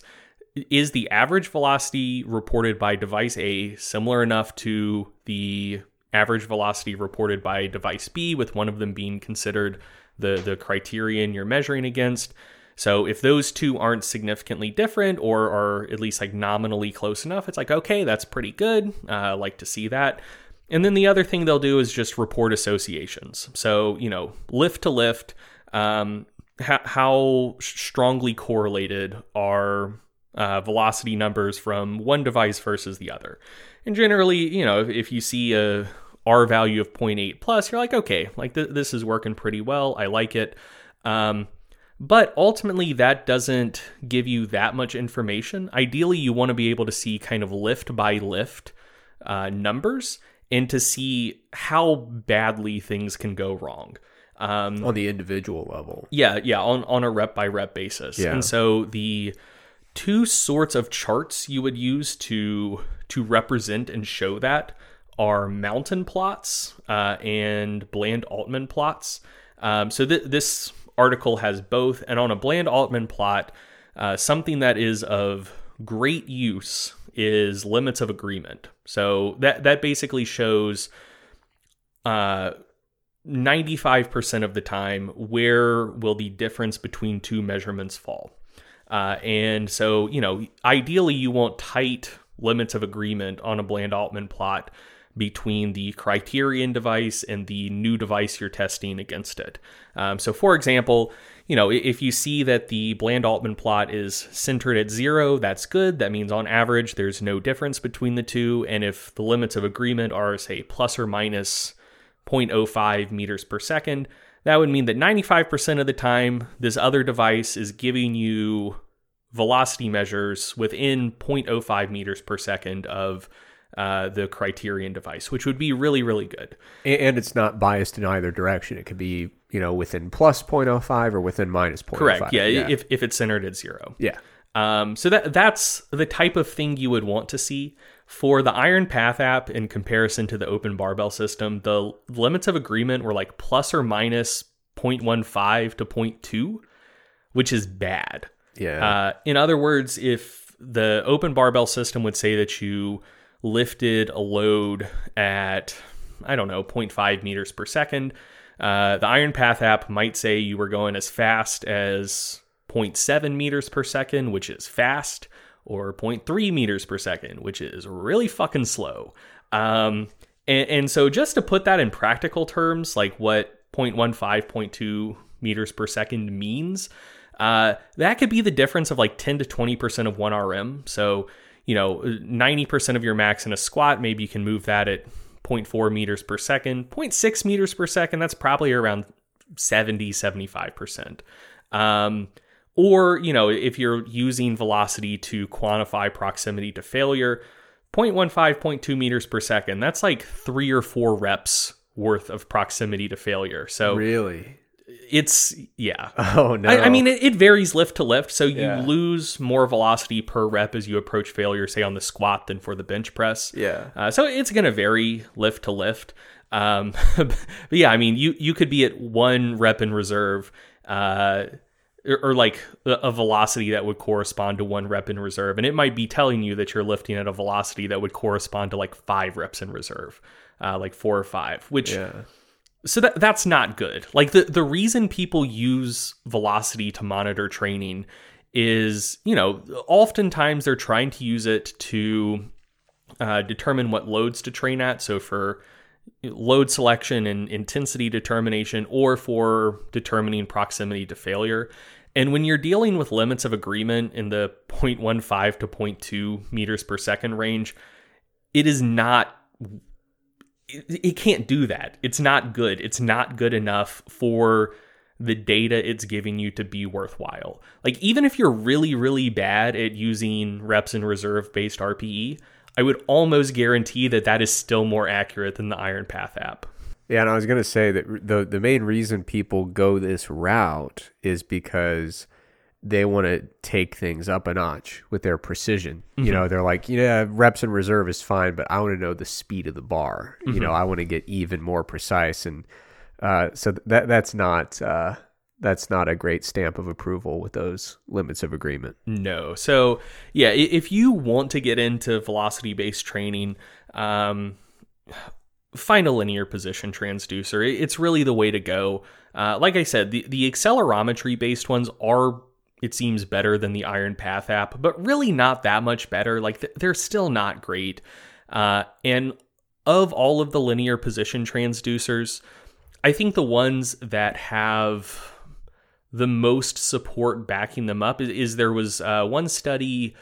is the average velocity reported by device A similar enough to the average velocity reported by device B, with one of them being considered the, the criterion you're measuring against? So if those two aren't significantly different or are at least like nominally close enough, it's like, okay, that's pretty good. Uh, like to see that. And then the other thing they'll do is just report associations. So, you know, lift to lift, um, how strongly correlated are uh, velocity numbers from one device versus the other. And generally, you know, if, if you see a R value of 0.8 plus, you're like, okay, like th- this is working pretty well. I like it. Um, but ultimately, that doesn't give you that much information. Ideally, you want to be able to see kind of lift by lift uh, numbers and to see how badly things can go wrong. Um, on the individual level. Yeah, yeah, on, on a rep by rep basis. Yeah. And so the two sorts of charts you would use to to represent and show that are mountain plots uh, and Bland Altman plots. Um, so th- this article has both, and on a Bland Altman plot, uh, something that is of great use is limits of agreement. So that that basically shows uh, 95% of the time where will the difference between two measurements fall. Uh, and so, you know, ideally you want tight limits of agreement on a Bland Altman plot between the criterion device and the new device you're testing against it. Um, so, for example, you know, if you see that the Bland Altman plot is centered at zero, that's good. That means on average there's no difference between the two. And if the limits of agreement are, say, plus or minus 0.05 meters per second, that would mean that 95% of the time, this other device is giving you velocity measures within 0.05 meters per second of uh, the criterion device, which would be really, really good. And it's not biased in either direction. It could be, you know, within plus 0.05 or within minus 0.05. Correct. Yeah, yeah. If, if it's centered at zero. Yeah. Um, so that that's the type of thing you would want to see. For the Iron Path app, in comparison to the Open Barbell system, the limits of agreement were like plus or minus 0.15 to 0.2, which is bad. Yeah. Uh, in other words, if the Open Barbell system would say that you lifted a load at, I don't know, 0.5 meters per second, uh, the Iron Path app might say you were going as fast as 0.7 meters per second, which is fast or 0.3 meters per second, which is really fucking slow. Um, and, and, so, just to put that in practical terms, like what 0.15, 0.2 meters per second means, uh, that could be the difference of like 10 to 20% of 1 RM. So, you know, 90% of your max in a squat, maybe you can move that at 0.4 meters per second. 0.6 meters per second, that's probably around 70, 75%. Um, or, you know, if you're using velocity to quantify proximity to failure, 0.15, 0.2 meters per second, that's like three or four reps worth of proximity to failure. So really, it's yeah. Oh no. I, I mean, it, it varies lift to lift, so you Yeah. lose more velocity per rep as you approach failure, say on the squat than for the bench press. yeah. Uh, so it's going to vary lift to lift. Um, but yeah, I mean, you you could be at one rep in reserve, uh, or, or like a, velocity that would correspond to one rep in reserve, and it might be telling you that you're lifting at a velocity that would correspond to like five reps in reserve, uh, like four or five, which Yeah. so that that's not good. Like the the reason people use velocity to monitor training is, you know, oftentimes they're trying to use it to uh, determine what loads to train at. So for load selection and intensity determination, or for determining proximity to failure. And when you're dealing with limits of agreement in the 0.15 to 0.2 meters per second range, it is not it, it can't do that. It's not good. It's not good enough for the data it's giving you to be worthwhile. Like even if you're really really bad at using reps and reserve based RPE, I would almost guarantee that that is still more accurate than the Iron Path app. Yeah, and I was going to say that the the main reason people go this route is because they want to take things up a notch with their precision. You know, they're like, yeah, reps and reserve is fine, but I want to know the speed of the bar. You know, I want to get even more precise, and uh, so that that's not uh, that's not a great stamp of approval with those limits of agreement. No. So, yeah, if you want to get into velocity based training, um, find a linear position transducer. It's really the way to go. Uh, like I said, the, the accelerometry based ones are, it seems, better than the Iron Path app, but really not that much better. Like, th- they're still not great. Uh, and of all of the linear position transducers, I think the ones that have the most support backing them up is, is there was uh, one study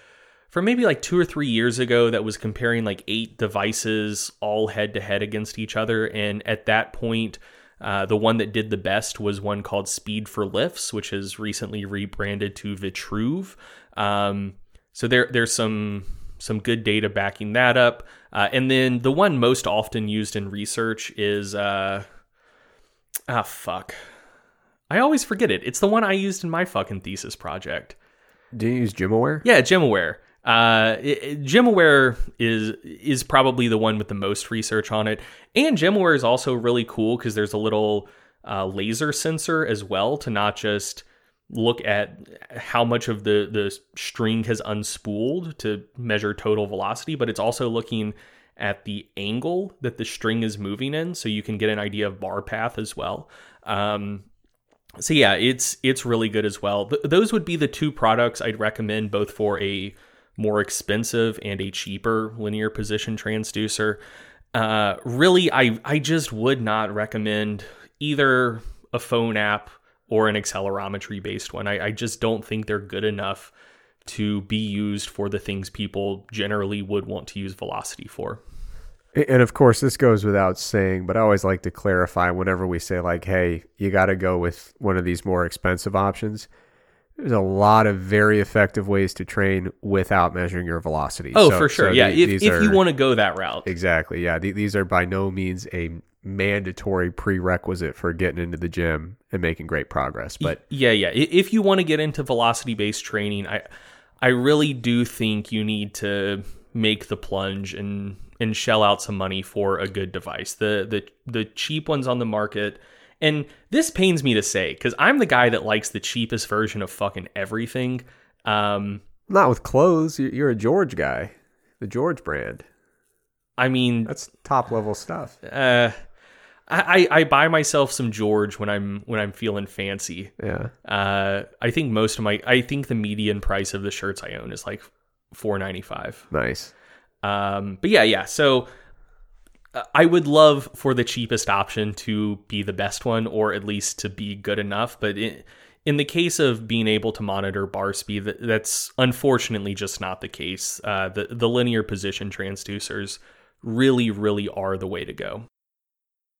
from maybe like two or three years ago that was comparing like eight devices all head to head against each other. And at that point, uh, the one that did the best was one called Speed for Lifts, which has recently rebranded to Vitruve. Um, so there, there's some some good data backing that up. Uh, and then the one most often used in research is uh, ah fuck. I always forget it. It's the one I used in my fucking thesis project. Do you use GymAware? Yeah, GymAware. Uh, it, it- GymAware is is probably the one with the most research on it, and GymAware is also really cool because there's a little uh, laser sensor as well to not just look at how much of the the string has unspooled to measure total velocity, but it's also looking at the angle that the string is moving in, so you can get an idea of bar path as well. Um, so yeah, it's it's really good as well. Th- those would be the two products I'd recommend, both for a more expensive and a cheaper linear position transducer. Uh, really, I I just would not recommend either a phone app or an accelerometry based one. I, I just don't think they're good enough to be used for the things people generally would want to use velocity for. And of course, this goes without saying, but I always like to clarify whenever we say, like, hey, you got to go with one of these more expensive options. There's a lot of very effective ways to train without measuring your velocity. Oh, So- for sure. so yeah, the- if, if you want to go that route. Exactly. Yeah. Th- These are by no means a mandatory prerequisite for getting into the gym and making great progress. But yeah, yeah. If you want to get into velocity based training, I I really do think you need to make the plunge and and shell out some money for a good device. The the the cheap ones on the market. And this pains me to say cuz I'm the guy that likes the cheapest version of fucking everything. Um not with clothes. You- You're a George guy, the George brand. I mean, That's top level stuff. uh I, I I buy myself some George when I'm when I'm feeling fancy. Yeah. Uh, I think most of my, I think the median price of the shirts I own is like four ninety five. Nice. Um, but yeah, yeah. So uh, I would love for the cheapest option to be the best one, or at least to be good enough. But in, the case of being able to monitor bar speed, that, that's unfortunately just not the case. Uh, the the linear position transducers really, really are the way to go.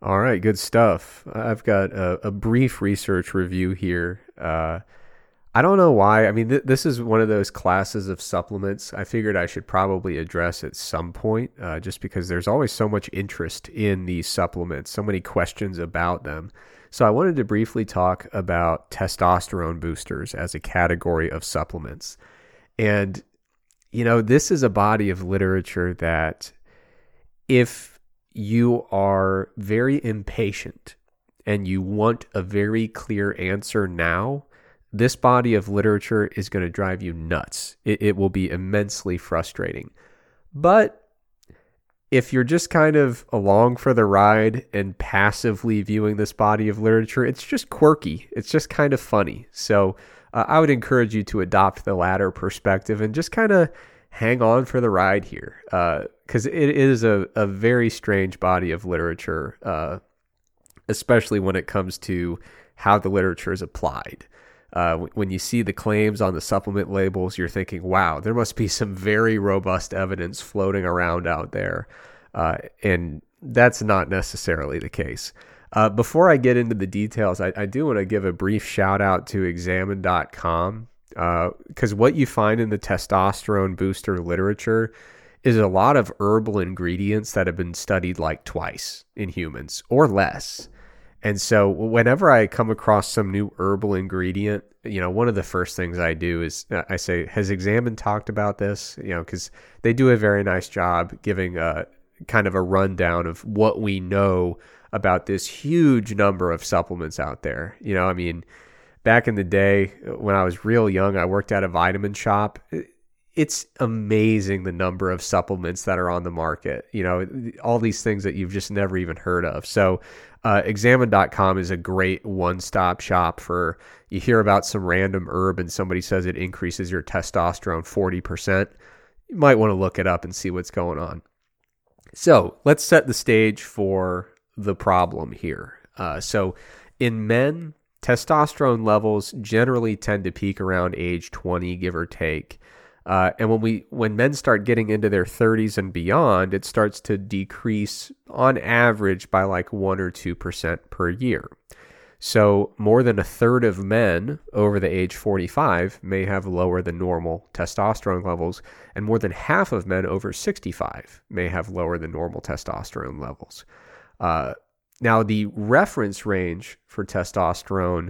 All right, good stuff. I've got a, a brief research review here. Uh, I don't know why. I mean, th- this is one of those classes of supplements I figured I should probably address at some point, uh, just because there's always so much interest in these supplements, so many questions about them. So I wanted to briefly talk about testosterone boosters as a category of supplements. And, you know, this is a body of literature that if you are very impatient and you want a very clear answer now, this body of literature is going to drive you nuts. It, it, will be immensely frustrating. But if you're just kind of along for the ride and passively viewing this body of literature, it's just quirky. It's just kind of funny. So uh, I would encourage you to adopt the latter perspective and just kind of hang on for the ride here because uh, it is a, a very strange body of literature, uh, especially when it comes to how the literature is applied. Uh, when you see the claims on the supplement labels, you're thinking, wow, there must be some very robust evidence floating around out there. Uh, and that's not necessarily the case. Uh, before I get into the details, I, I do want to give a brief shout out to examine.com because uh, what you find in the testosterone booster literature is a lot of herbal ingredients that have been studied like twice in humans or less. And so whenever I come across some new herbal ingredient, you know, one of the first things I do is uh, I say, has Examine talked about this? You know, because they do a very nice job giving a kind of a rundown of what we know about this huge number of supplements out there. You know, I mean, back in the day when I was real young, I worked at a vitamin shop. It's amazing the number of supplements that are on the market. You know, all these things that you've just never even heard of. So uh, examine.com is a great one-stop shop for you hear about some random herb and somebody says it increases your testosterone 40% you might want to look it up and see what's going on. So let's set the stage for the problem here. Uh, so in men testosterone levels generally tend to peak around age 20 give or take uh, and when we when men start getting into their 30s and beyond, it starts to decrease on average by like one or two percent per year. So more than a third of men over the age 45 may have lower than normal testosterone levels, and more than half of men over 65 may have lower than normal testosterone levels. Uh, now, the reference range for testosterone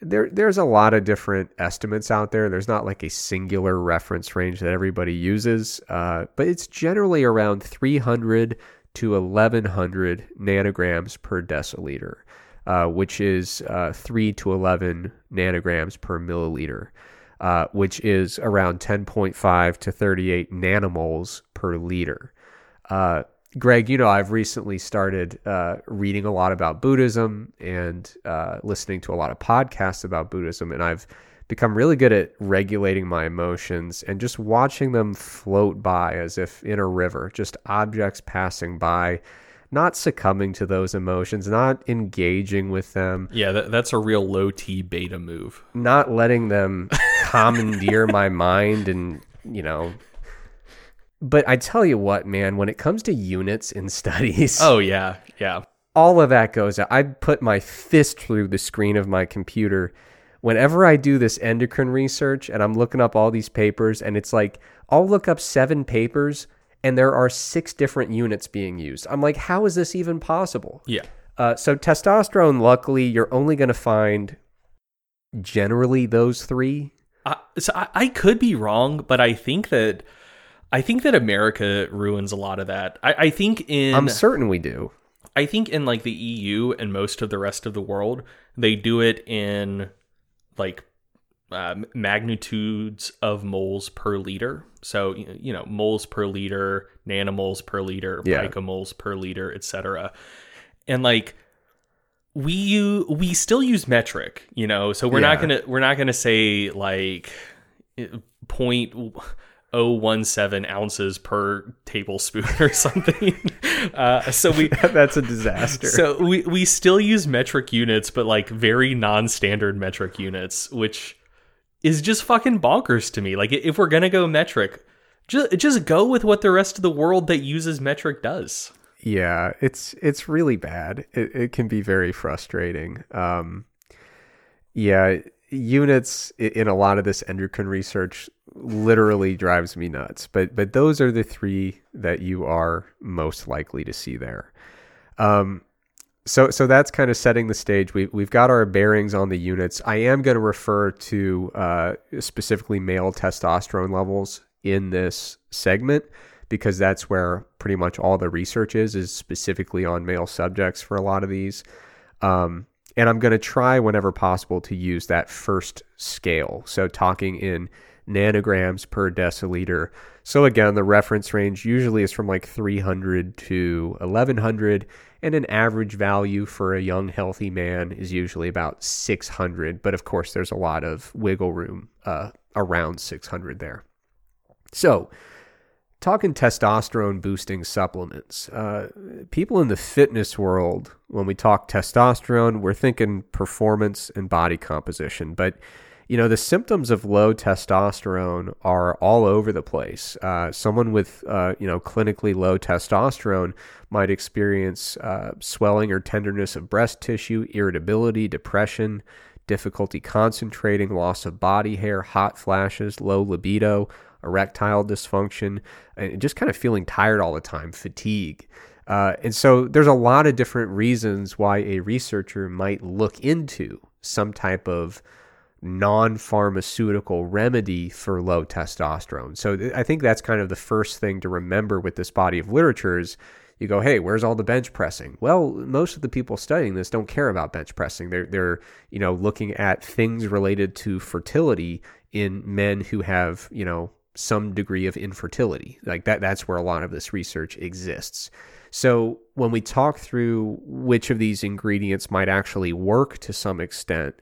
there there's a lot of different estimates out there. There's not like a singular reference range that everybody uses, uh, but it's generally around 300 to 1100 nanograms per deciliter, uh, which is uh, 3 to 11 nanograms per milliliter, uh, which is around 10.5 to 38 nanomoles per liter. Greg, you know, I've recently started uh, reading a lot about Buddhism and uh, listening to a lot of podcasts about Buddhism, and I've become really good at regulating my emotions and just watching them float by as if in a river, just objects passing by, not succumbing to those emotions, not engaging with them. Yeah, that, that's a real low T beta move. Not letting them commandeer my mind and, you know, but I tell you what, man, when it comes to units in studies, oh yeah, yeah, all of that goes out. I put my fist through the screen of my computer whenever I do this endocrine research and I'm looking up all these papers, and it's like I'll look up seven papers and there are six different units being used. I'm like, how is this even possible? Yeah. Uh, so testosterone, luckily, you're only going to find generally those three. Uh, so I, I could be wrong, but I think that I think that America ruins a lot of that. I, I think in I'm certain we do. I think in like the EU and most of the rest of the world, they do it in like uh, magnitudes of moles per liter. So you know, moles per liter, nanomoles per liter, yeah. picomoles per liter, etc. And like we we still use metric, you know. So we're yeah. not gonna we're not gonna say like point 017 ounces per tablespoon or something. Uh, so we that's a disaster. So we we still use metric units, but like very non-standard metric units, which is just fucking bonkers to me. Like if we're gonna go metric, just just go with what the rest of the world that uses metric does. Yeah, it's it's really bad. It it can be very frustrating. Um, yeah, units in a lot of this endocrine research literally drives me nuts. But but those are the three that you are most likely to see there. Um, so so that's kind of setting the stage. We we've got our bearings on the units. I am going to refer to uh, specifically male testosterone levels in this segment because that's where pretty much all the research is is specifically on male subjects for a lot of these. Um, and I'm going to try whenever possible to use that first scale. So talking in nanograms per deciliter. So again, the reference range usually is from like 300 to 1100 and an average value for a young healthy man is usually about 600, but of course there's a lot of wiggle room uh, around 600 there. So, talking testosterone boosting supplements. Uh, people in the fitness world, when we talk testosterone, we're thinking performance and body composition. But, you know, the symptoms of low testosterone are all over the place. Uh, someone with, uh, you know, clinically low testosterone might experience uh, swelling or tenderness of breast tissue, irritability, depression, difficulty concentrating, loss of body hair, hot flashes, low libido erectile dysfunction, and just kind of feeling tired all the time, fatigue. Uh, and so there's a lot of different reasons why a researcher might look into some type of non pharmaceutical remedy for low testosterone. So I think that's kind of the first thing to remember with this body of literature is you go, hey, where's all the bench pressing? Well, most of the people studying this don't care about bench pressing. They're they're you know looking at things related to fertility in men who have you know some degree of infertility. Like that that's where a lot of this research exists. So when we talk through which of these ingredients might actually work to some extent,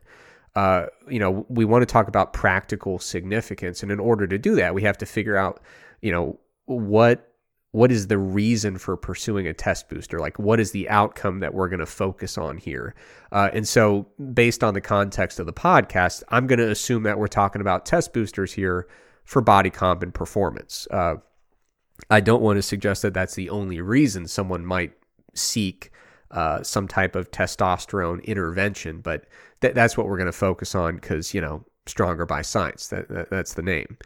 uh, you know, we want to talk about practical significance, and in order to do that, we have to figure out, you know, what what is the reason for pursuing a test booster? Like, what is the outcome that we're going to focus on here? Uh, and so, based on the context of the podcast, I'm going to assume that we're talking about test boosters here for body comp and performance. Uh, I don't want to suggest that that's the only reason someone might seek uh, some type of testosterone intervention, but th- that's what we're going to focus on because you know stronger by science. That, that that's the name.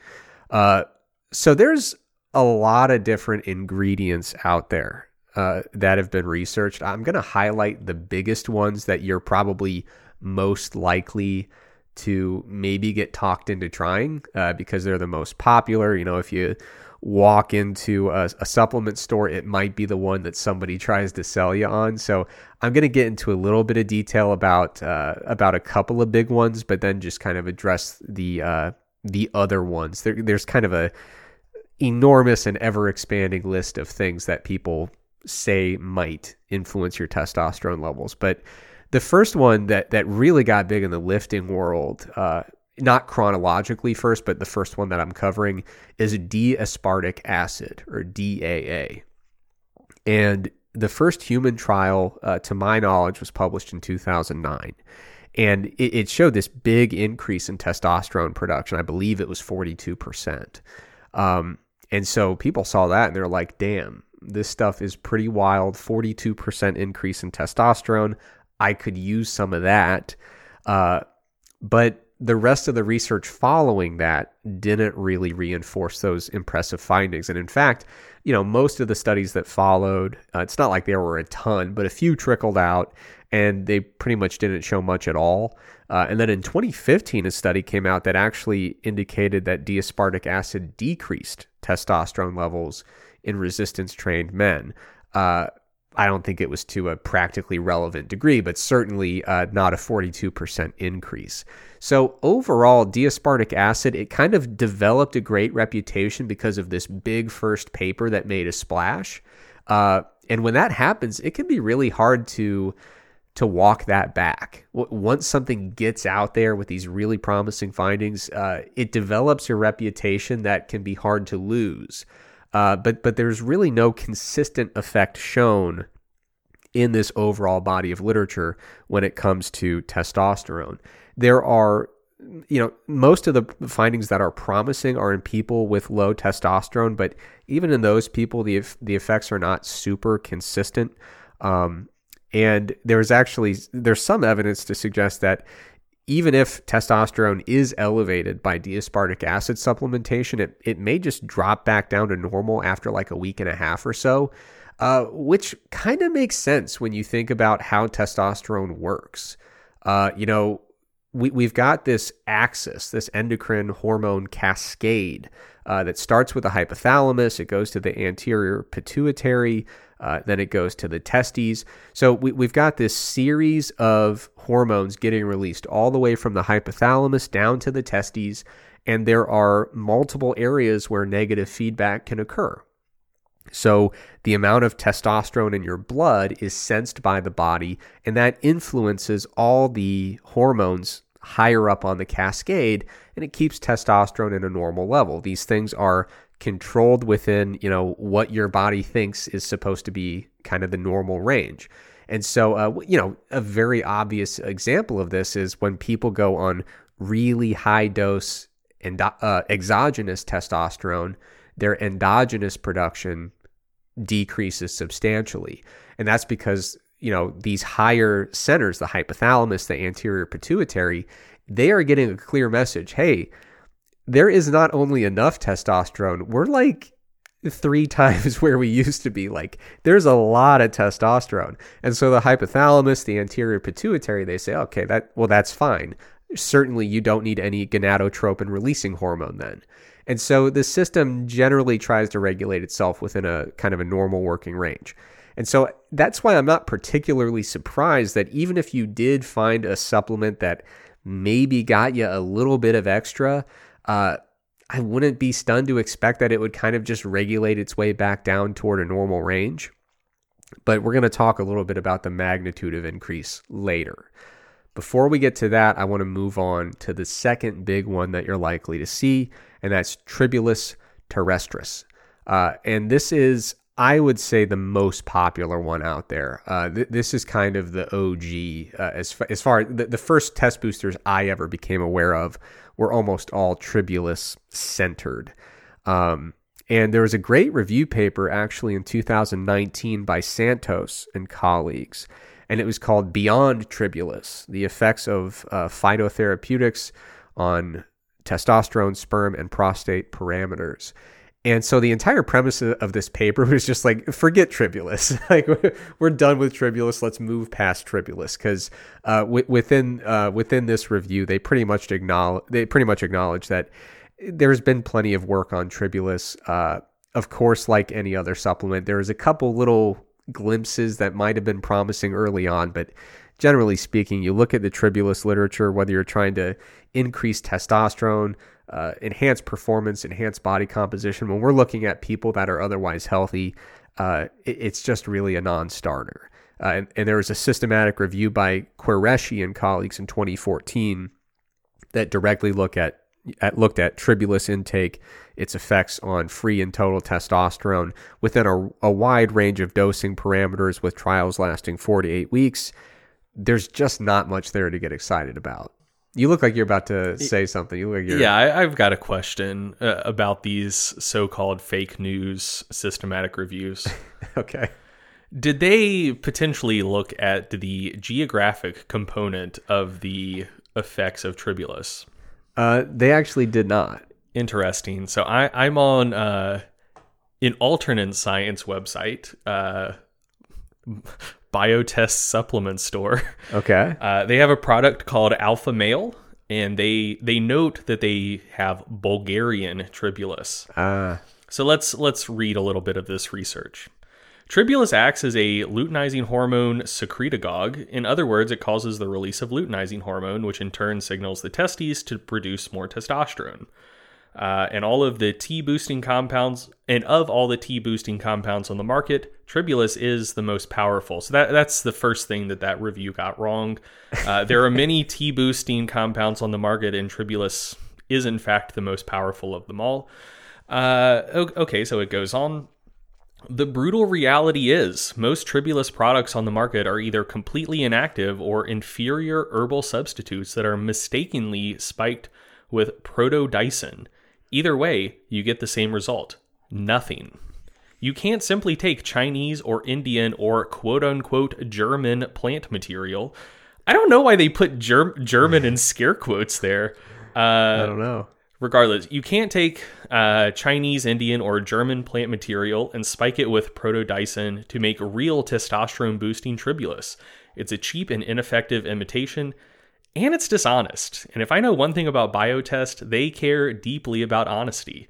Uh, so there's a lot of different ingredients out there uh, that have been researched. I'm going to highlight the biggest ones that you're probably most likely to maybe get talked into trying uh, because they're the most popular. You know, if you walk into a, a, supplement store, it might be the one that somebody tries to sell you on. So I'm going to get into a little bit of detail about uh, about a couple of big ones, but then just kind of address the uh, the other ones. There, there's kind of a enormous and ever expanding list of things that people say might influence your testosterone levels, but the first one that that really got big in the lifting world, uh, not chronologically first, but the first one that I'm covering is D-aspartic acid or DAA, and the first human trial, uh, to my knowledge, was published in 2009. And it, it, showed this big increase in testosterone production. I believe it was 42%. Um, and so people saw that and they're like, damn, this stuff is pretty wild 42% increase in testosterone. I could use some of that. Uh, but the rest of the research following that didn't really reinforce those impressive findings. And in fact, you know, most of the studies that followed, uh, it's not like there were a ton, but a few trickled out and they pretty much didn't show much at all. Uh, and then in 2015, a study came out that actually indicated that D-aspartic acid decreased testosterone levels in resistance trained men. Uh, I don't think it was to a practically relevant degree, but certainly uh, not a 42% increase. So overall, D-aspartic acid, it kind of developed a great reputation because of this big first paper that made a splash. Uh, and when that happens, it can be really hard to to walk that back. Once something gets out there with these really promising findings, uh, it develops a reputation that can be hard to lose. Uh, but but there's really no consistent effect shown in this overall body of literature when it comes to testosterone. There are you know, most of the findings that are promising are in people with low testosterone, but even in those people, the the effects are not super consistent. Um, and there's actually there's some evidence to suggest that even if testosterone is elevated by D-aspartic acid supplementation, it, it may just drop back down to normal after like a week and a half or so, uh, which kind of makes sense when you think about how testosterone works. Uh, you know, we, we've got this axis, this endocrine hormone cascade uh, that starts with the hypothalamus, it goes to the anterior pituitary, uh, then it goes to the testes. So we, we've got this series of hormones getting released all the way from the hypothalamus down to the testes, and there are multiple areas where negative feedback can occur. So, the amount of testosterone in your blood is sensed by the body, and that influences all the hormones higher up on the cascade, and it keeps testosterone in a normal level. These things are controlled within, you know, what your body thinks is supposed to be kind of the normal range. And so, uh, you know, a very obvious example of this is when people go on really high dose and uh, exogenous testosterone, their endogenous production decreases substantially. And that's because, you know, these higher centers, the hypothalamus, the anterior pituitary, they are getting a clear message hey, there is not only enough testosterone, we're like three times where we used to be. Like there's a lot of testosterone. And so the hypothalamus, the anterior pituitary, they say, okay, that well, that's fine. Certainly you don't need any gonadotropin releasing hormone then. And so the system generally tries to regulate itself within a kind of a normal working range. And so that's why I'm not particularly surprised that even if you did find a supplement that maybe got you a little bit of extra, uh, I wouldn't be stunned to expect that it would kind of just regulate its way back down toward a normal range. But we're going to talk a little bit about the magnitude of increase later. Before we get to that, I want to move on to the second big one that you're likely to see, and that's Tribulus terrestris. Uh, and this is, I would say, the most popular one out there. Uh, th- this is kind of the OG uh, as, fa- as far the, the first test boosters I ever became aware of were almost all Tribulus centered. Um, and there was a great review paper actually in 2019 by Santos and colleagues, and it was called Beyond Tribulus The Effects of uh, Phytotherapeutics on Testosterone, Sperm, and Prostate Parameters. And so the entire premise of this paper was just like, forget Tribulus. like we're done with Tribulus. Let's move past Tribulus because uh, w- within uh, within this review, they pretty much acknowledge they pretty much acknowledge that there's been plenty of work on Tribulus. Uh, of course, like any other supplement, there is a couple little glimpses that might have been promising early on, but generally speaking, you look at the Tribulus literature, whether you're trying to increase testosterone uh, enhance performance, enhance body composition. When we're looking at people that are otherwise healthy, uh, it, it's just really a non-starter. Uh, and, and, there was a systematic review by Qureshi and colleagues in 2014 that directly look at, at looked at tribulus intake, its effects on free and total testosterone within a, a wide range of dosing parameters with trials lasting four to eight weeks. There's just not much there to get excited about. You look like you're about to say something. You look like. Yeah, I, have got a question uh, about these so-called fake news systematic reviews. okay. Did they potentially look at the geographic component of the effects of Tribulus? Uh, they actually did not. Interesting. So I, I'm on uh, an alternate science website. Uh, Biotest supplement store. Okay. Uh, they have a product called Alpha Male, and they they note that they have Bulgarian tribulus. Ah. So let's let's read a little bit of this research. Tribulus acts as a luteinizing hormone secretagogue. In other words, it causes the release of luteinizing hormone, which in turn signals the testes to produce more testosterone. Uh, and all of the T boosting compounds, and of all the T boosting compounds on the market, Tribulus is the most powerful. So that that's the first thing that that review got wrong. Uh, there are many T boosting compounds on the market, and Tribulus is in fact the most powerful of them all. Uh, okay, so it goes on. The brutal reality is most tribulus products on the market are either completely inactive or inferior herbal substitutes that are mistakenly spiked with protodioscin. Either way, you get the same result nothing. You can't simply take Chinese or Indian or quote unquote German plant material. I don't know why they put Ger- German in scare quotes there. Uh, I don't know. regardless, you can't take uh, Chinese, Indian, or German plant material and spike it with protodioscin to make real testosterone boosting tribulus. It's a cheap and ineffective imitation, and it's dishonest. And if I know one thing about Biotest, they care deeply about honesty.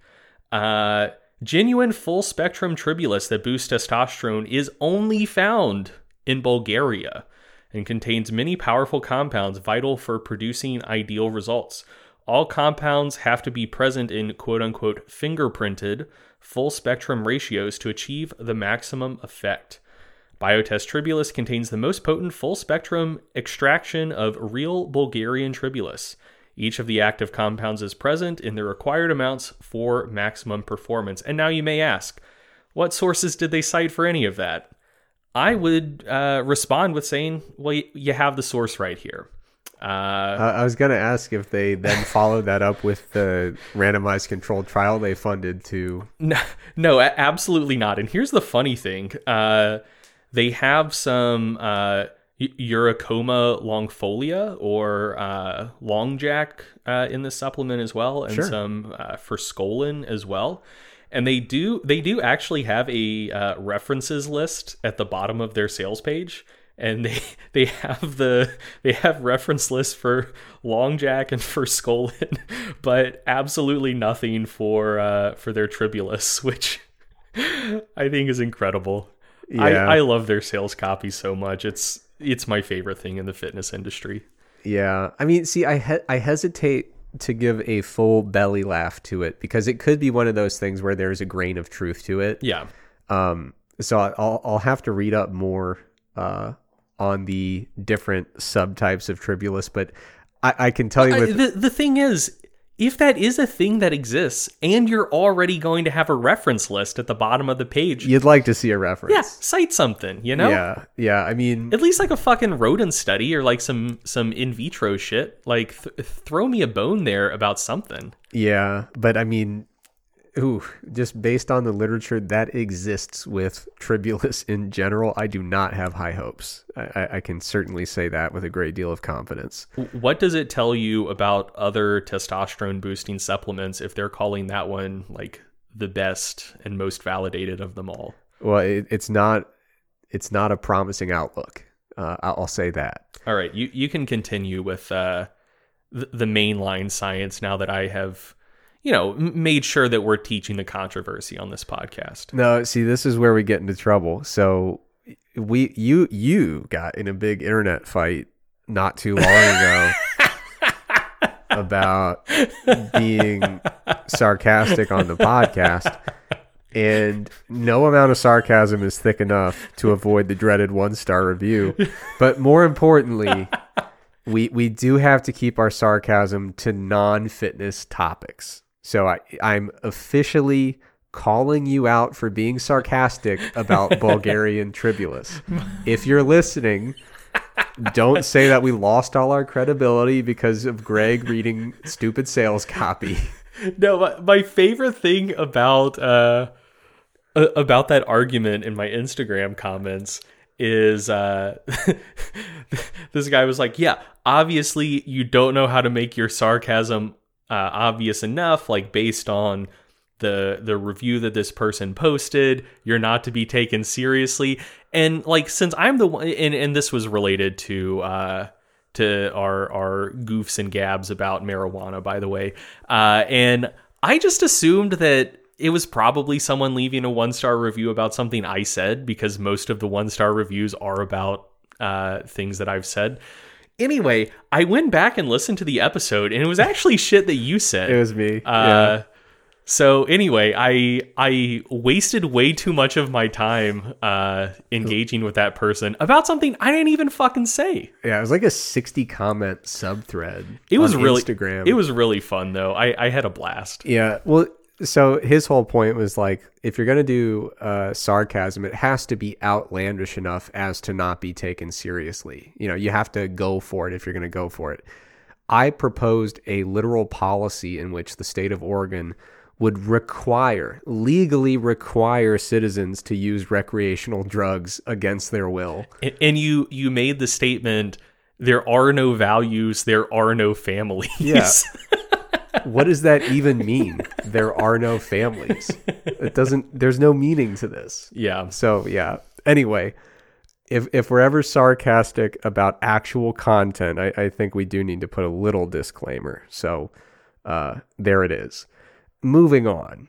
Uh, genuine full spectrum tribulus that boosts testosterone is only found in Bulgaria and contains many powerful compounds vital for producing ideal results. All compounds have to be present in quote unquote fingerprinted full spectrum ratios to achieve the maximum effect. Biotest Tribulus contains the most potent full spectrum extraction of real Bulgarian tribulus. Each of the active compounds is present in the required amounts for maximum performance. And now you may ask, what sources did they cite for any of that? I would uh, respond with saying, well, you have the source right here. Uh, I was going to ask if they then followed that up with the randomized controlled trial they funded to. No, no, absolutely not. And here's the funny thing: uh, they have some uh, Eurycoma longifolia or uh, longjack uh, in the supplement as well, and Sure. some uh, forskolin as well. And they do they do actually have a uh, references list at the bottom of their sales page. And they they have the they have reference lists for Longjack and forskolin, but absolutely nothing for uh, for their Tribulus, which I think is incredible. Yeah. I, I love their sales copy so much. It's it's my favorite thing in the fitness industry. Yeah, I mean, see, I he- I hesitate to give a full belly laugh to it because it could be one of those things where there's a grain of truth to it. Yeah. Um, so I'll I'll have to read up more uh, on the different subtypes of tribulus, but I, I can tell you I- the the thing is, if that is a thing that exists, and you're already going to have a reference list at the bottom of the page, you'd like to see a reference. yeah, cite something. You know, yeah, yeah. I mean, at least like a fucking rodent study or like some some in vitro shit. Like th- throw me a bone there about something. Yeah, but I mean, ooh, just based on the literature that exists with tribulus in general, I do not have high hopes. I, I, can certainly say that with a great deal of confidence. What does it tell you about other testosterone boosting supplements if they're calling that one like the best and most validated of them all? Well, it, it's not, it's not a promising outlook. Uh, I'll I'll say that. All right, you you can continue with uh, the, the mainline science now that I have, you know, made sure that we're teaching the controversy on this podcast. No, see, this is where we get into trouble. So we, you, you got in a big internet fight not too long ago about being sarcastic on the podcast. And no amount of sarcasm is thick enough to avoid the dreaded one star review. But more importantly, we we do have to keep our sarcasm to non fitness topics. So I I'm officially calling you out for being sarcastic about Bulgarian tribulus. If you're listening, don't say that we lost all our credibility because of Greg reading stupid sales copy. No, my, my favorite thing about uh about that argument in my Instagram comments is uh this guy was like, "Yeah, obviously you don't know how to make your sarcasm uh, obvious enough like based on the the review that this person posted you're not to be taken seriously. And like since i'm the one and, and this was related to uh to our our goofs and gabs about marijuana by the way uh and i just assumed that it was probably someone leaving a one star review about something i said because most of the one star reviews are about uh things that i've said anyway i went back and listened to the episode and it was actually shit that you said It was me. uh, So anyway, I I wasted way too much of my time uh, engaging with that person about something I didn't even fucking say. yeah, it was like a 60 comment sub thread. It was on really Instagram. It was really fun though. I I had a blast. Yeah. Well, so his whole point was like, if you're gonna do uh, sarcasm, it has to be outlandish enough as to not be taken seriously. You know, you have to go for it if you're gonna go for it. I proposed a literal policy in which the state of Oregon would require, legally require citizens to use recreational drugs against their will. And, and you you made the statement there are no values, there are no families. Yeah. what does that even mean? There are no families. It doesn't there's no meaning to this. yeah. So yeah. Anyway, if if we're ever sarcastic about actual content, I, I think we do need to put a little disclaimer. So uh, there it is. Moving on.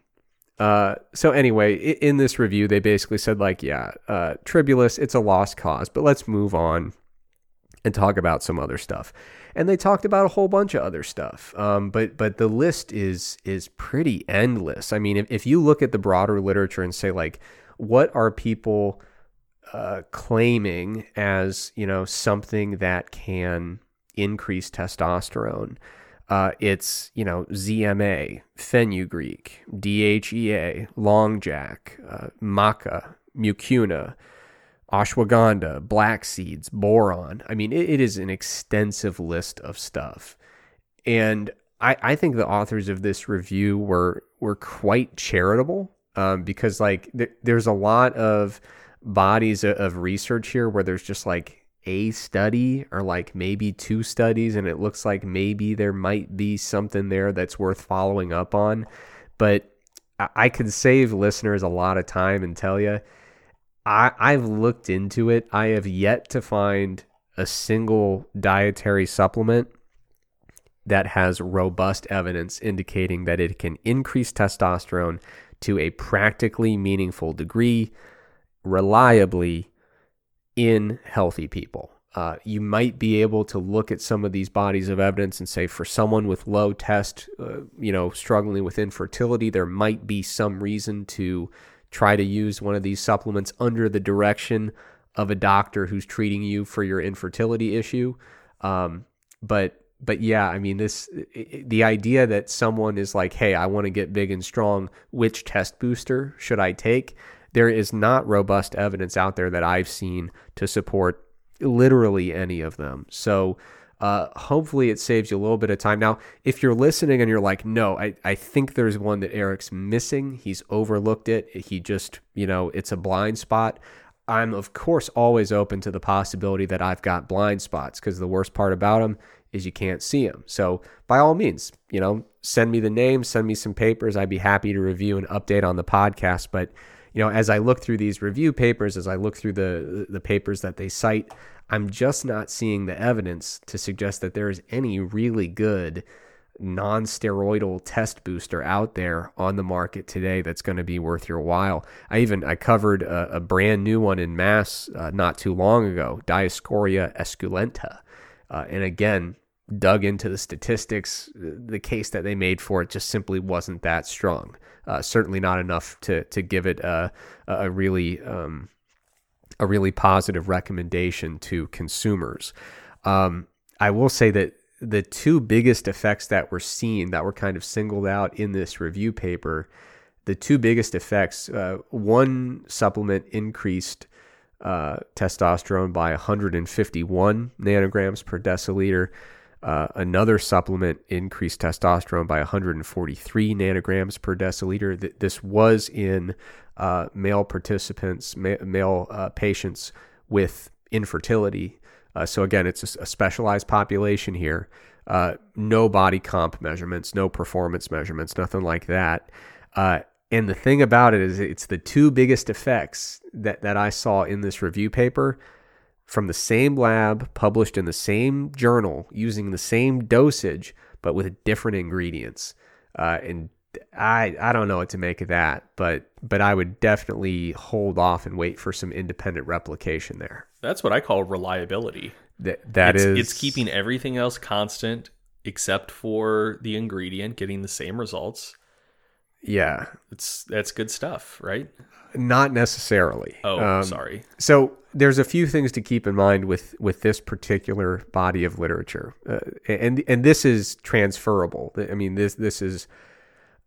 Uh, so anyway, in this review, they basically said like, yeah, uh, Tribulus, it's a lost cause, but let's move on and talk about some other stuff. And they talked about a whole bunch of other stuff. Um, but but the list is is pretty endless. I mean, if, if you look at the broader literature and say like, what are people uh, claiming as you know something that can increase testosterone? Uh, it's you know ZMA, fenugreek, DHEA, long jack, uh, maca, mucuna, ashwagandha, black seeds, boron. I mean, it, it is an extensive list of stuff, and I, I think the authors of this review were were quite charitable um, because like th- there's a lot of bodies of, of research here where there's just like a study or like maybe two studies and it looks like maybe there might be something there that's worth following up on but I- could save listeners a lot of time and tell you I, I've looked into it. I have yet to find a single dietary supplement that has robust evidence indicating that it can increase testosterone to a practically meaningful degree reliably in healthy people. Uh, you might be able to look at some of these bodies of evidence and say, for someone with low test, uh, you know, struggling with infertility, there might be some reason to try to use one of these supplements under the direction of a doctor who's treating you for your infertility issue. Um, but but yeah, I mean this the idea that someone is like, "Hey, I want to get big and strong, which test booster should I take?" There is not robust evidence out there that I've seen to support literally any of them. So uh, hopefully it saves you a little bit of time. Now, if you're listening and you're like, no, I, I think there's one that Eric's missing, he's overlooked it, he just, you know, it's a blind spot. I'm, of course, always open to the possibility that I've got blind spots because the worst part about them is you can't see them. So, by all means, you know, send me the name, send me some papers. I'd be happy to review and update on the podcast. But, you know, as I look through these review papers, as I look through the the papers that they cite, I'm just not seeing the evidence to suggest that there is any really good non-steroidal test booster out there on the market today that's going to be worth your while. I even I covered a, a brand new one in MASS uh, not too long ago, Dioscorea esculenta, uh, and again dug into the statistics. The case that they made for it just simply wasn't that strong. Uh, certainly not enough to to give it a a really um, a really positive recommendation to consumers. Um, I will say that the two biggest effects that were seen that were kind of singled out in this review paper, the two biggest effects, uh, one supplement increased uh, testosterone by 151 nanograms per deciliter. Uh, another supplement increased testosterone by 143 nanograms per deciliter. Th- this was in uh, male participants, ma- male uh, patients with infertility. Uh, so again, it's a, a specialized population here. Uh, no body comp measurements, no performance measurements, nothing like that. Uh, and the thing about it is, it's the two biggest effects that that I saw in this review paper from the same lab, published in the same journal, using the same dosage, but with different ingredients. Uh, and I I don't know what to make of that, but but I would definitely hold off and wait for some independent replication there. That's what I call reliability. That that it's, is- it's keeping everything else constant except for the ingredient getting the same results. yeah, It's that's good stuff, right? not necessarily. Oh, Um, sorry. So there's a few things to keep in mind with with this particular body of literature, uh, and and this is transferable. I mean this this is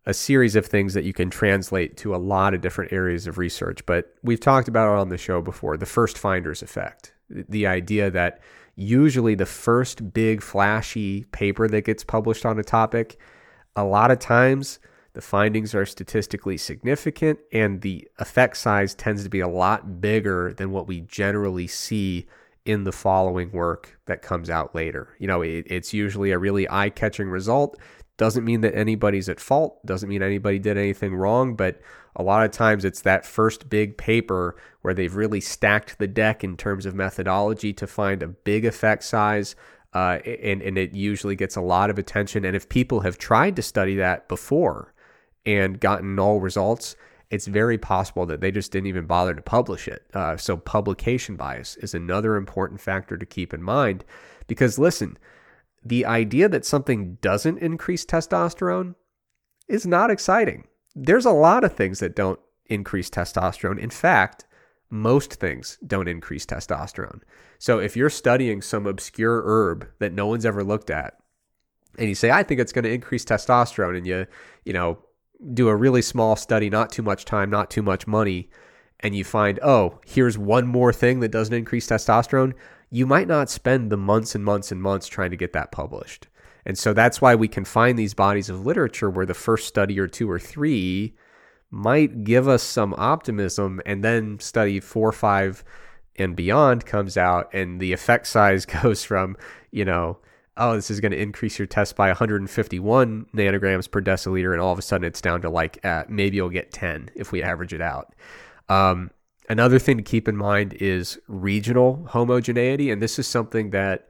a series of things that you can translate to a lot of different areas of research. But we've talked about it on the show before the first finders effect. The idea that usually the first big flashy paper that gets published on a topic, a lot of times the findings are statistically significant and the effect size tends to be a lot bigger than what we generally see in the following work that comes out later. You know, it, it's usually a really eye catching result doesn't mean that anybody's at fault, doesn't mean anybody did anything wrong, but a lot of times it's that first big paper where they've really stacked the deck in terms of methodology to find a big effect size. Uh, and, and it usually gets a lot of attention. And if people have tried to study that before and gotten null results, it's very possible that they just didn't even bother to publish it. Uh, so, publication bias is another important factor to keep in mind because, listen, the idea that something doesn't increase testosterone is not exciting. There's a lot of things that don't increase testosterone. In fact, most things don't increase testosterone. So if you're studying some obscure herb that no one's ever looked at, and you say, I think it's going to increase testosterone, and you, you know, do a really small study, not too much time, not too much money, and you find, oh, here's one more thing that doesn't increase testosterone, you might not spend the months and months and months trying to get that published. And so that's why we can find these bodies of literature where the first study or two or three might give us some optimism, and then study four, five, and beyond comes out, and the effect size goes from, you know, oh, this is going to increase your test by 151 nanograms per deciliter, and all of a sudden it's down to like uh, maybe you'll get 10 if we average it out. Um, Another thing to keep in mind is regional homogeneity. And this is something that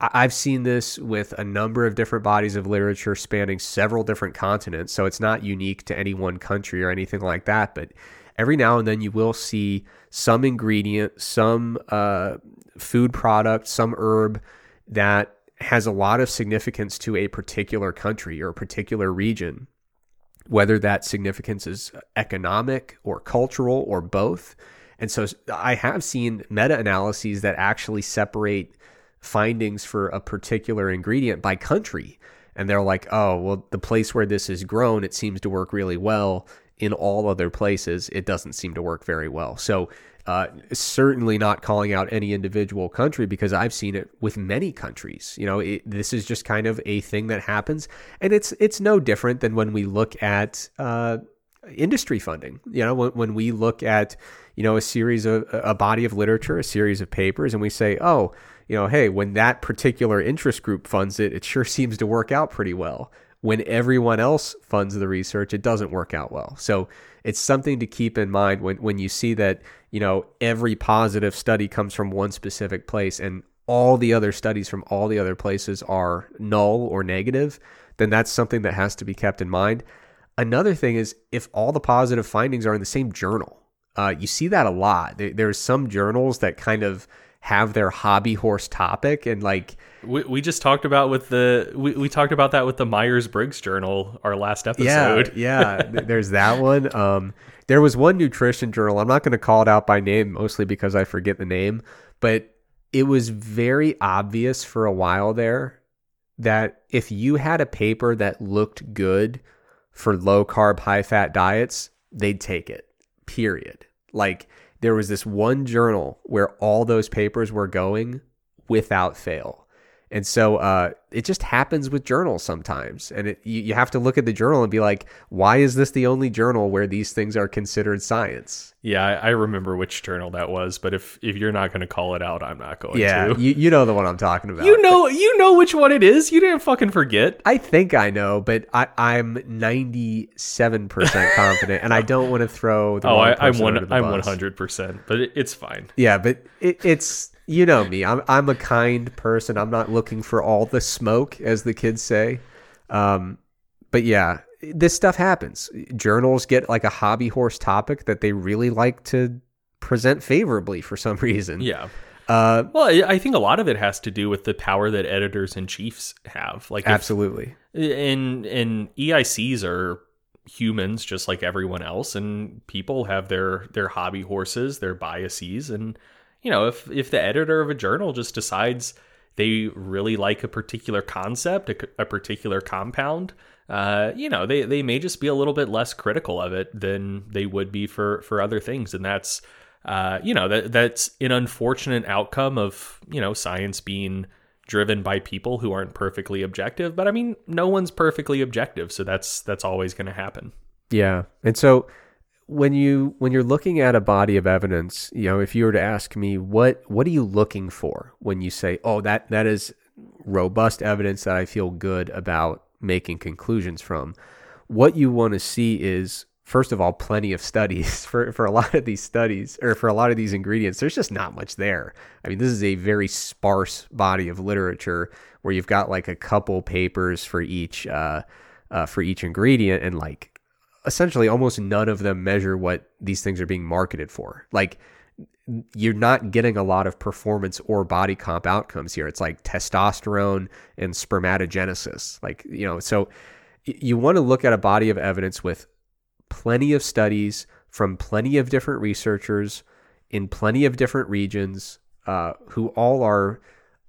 I've seen this with a number of different bodies of literature spanning several different continents. So it's not unique to any one country or anything like that. But every now and then you will see some ingredient, some uh, food product, some herb that has a lot of significance to a particular country or a particular region whether that significance is economic or cultural or both. And so I have seen meta analyses that actually separate findings for a particular ingredient by country. And they're like, oh, well, the place where this is grown, it seems to work really well. In all other places, it doesn't seem to work very well. So uh, certainly not calling out any individual country because I've seen it with many countries. You know, it, this is just kind of a thing that happens, and it's it's no different than when we look at uh, industry funding. You know, when, when we look at you know a series of a body of literature, a series of papers, and we say, oh, you know, hey, when that particular interest group funds it, it sure seems to work out pretty well. When everyone else funds the research, it doesn't work out well. So it's something to keep in mind when, when you see that, you know, every positive study comes from one specific place and all the other studies from all the other places are null or negative, then that's something that has to be kept in mind. Another thing is if all the positive findings are in the same journal, uh, you see that a lot. There, there's some journals that kind of have their hobby horse topic and like we, we just talked about with the we, we talked about that with the myers-briggs journal our last episode yeah yeah there's that one um there was one nutrition journal i'm not going to call it out by name mostly because i forget the name but it was very obvious for a while there that if you had a paper that looked good for low carb high fat diets they'd take it period like there was this one journal where all those papers were going without fail. And so uh, it just happens with journals sometimes. And it, you, you have to look at the journal and be like, why is this the only journal where these things are considered science? Yeah, I, I remember which journal that was, but if if you're not going to call it out, I'm not going yeah, to. You, you know the one I'm talking about. You know you know which one it is. You didn't fucking forget. I think I know, but I, I'm 97% confident, and I don't want to throw the oh, I, am one. I'm 100, percent but it, it's fine. Yeah, but it, it's you know me. I'm I'm a kind person. I'm not looking for all the smoke, as the kids say. Um, but yeah, this stuff happens. Journals get like a hobby horse topic that they really like to present favorably for some reason. Yeah. Uh, well, I think a lot of it has to do with the power that editors and chiefs have. Like, if, absolutely. And and EICs are humans just like everyone else, and people have their their hobby horses, their biases, and you know, if if the editor of a journal just decides they really like a particular concept, a, a particular compound, uh, you know, they, they may just be a little bit less critical of it than they would be for, for other things. And that's, uh, you know, that that's an unfortunate outcome of, you know, science being driven by people who aren't perfectly objective. But I mean, no one's perfectly objective. So that's, that's always going to happen. Yeah. And so when you when you're looking at a body of evidence, you know, if you were to ask me what what are you looking for when you say, "Oh, that that is robust evidence that I feel good about making conclusions from. What you want to see is first of all plenty of studies for for a lot of these studies or for a lot of these ingredients there's just not much there i mean this is a very sparse body of literature where you've got like a couple papers for each uh, uh, for each ingredient and like essentially almost none of them measure what these things are being marketed for like you're not getting a lot of performance or body comp outcomes here. It's like testosterone and spermatogenesis. Like, you know, so you want to look at a body of evidence with plenty of studies from plenty of different researchers in plenty of different regions uh, who all are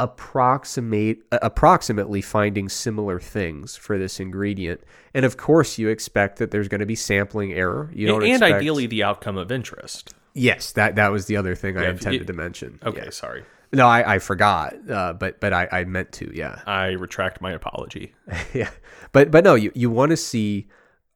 approximate approximately finding similar things for this ingredient. And of course, you expect that there's going to be sampling error. You don't and expect... ideally the outcome of interest. Yes, that that was the other thing I intended you, to mention. Okay, yeah. sorry. No, I, I forgot, uh, but but I, I meant to. Yeah, I retract my apology. yeah, but but no, you you want to see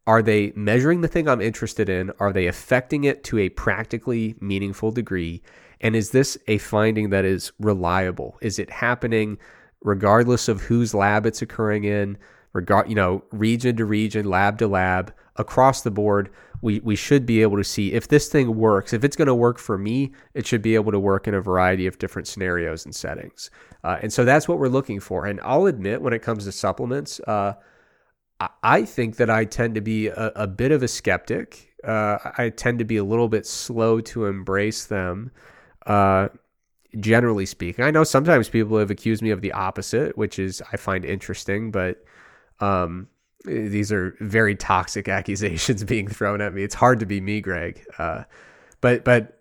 are they measuring the thing I'm interested in? Are they affecting it to a practically meaningful degree? And is this a finding that is reliable? Is it happening regardless of whose lab it's occurring in? Regard, you know, region to region, lab to lab, across the board we we should be able to see if this thing works. If it's going to work for me, it should be able to work in a variety of different scenarios and settings. Uh, and so that's what we're looking for. And I'll admit, when it comes to supplements, uh, I think that I tend to be a, a bit of a skeptic. Uh, I tend to be a little bit slow to embrace them. Uh, generally speaking, I know sometimes people have accused me of the opposite, which is I find interesting, but um, these are very toxic accusations being thrown at me. It's hard to be me, Greg. Uh, but but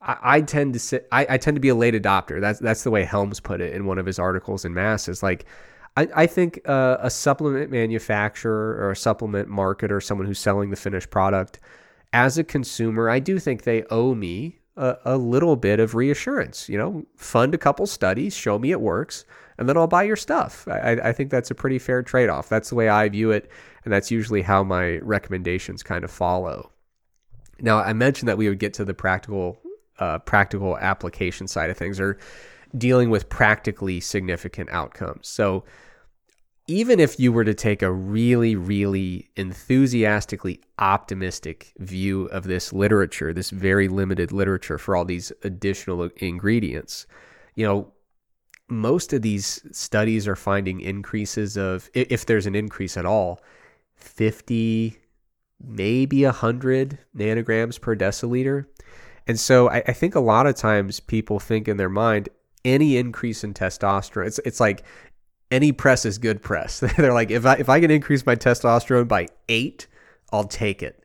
I, I, tend to sit. I, I tend to be a late adopter. That's that's the way Helms put it in one of his articles in Masses. Like I, I think uh, a supplement manufacturer or a supplement marketer, someone who's selling the finished product, as a consumer, I do think they owe me a, a little bit of reassurance. You know, fund a couple studies, show me it works and then I'll buy your stuff. I, I think that's a pretty fair trade off. That's the way I view it, and that's usually how my recommendations kind of follow. Now, I mentioned that we would get to the practical, uh, practical application side of things, or dealing with practically significant outcomes. So, even if you were to take a really, really enthusiastically optimistic view of this literature, this very limited literature for all these additional ingredients, you know, most of these studies are finding increases of, if there's an increase at all, 50, maybe 100 nanograms per deciliter. And so I, I, think a lot of times people think in their mind, any increase in testosterone, it's, it's like any press is good press. They're like, if I, if I can increase my testosterone by eight, I'll take it.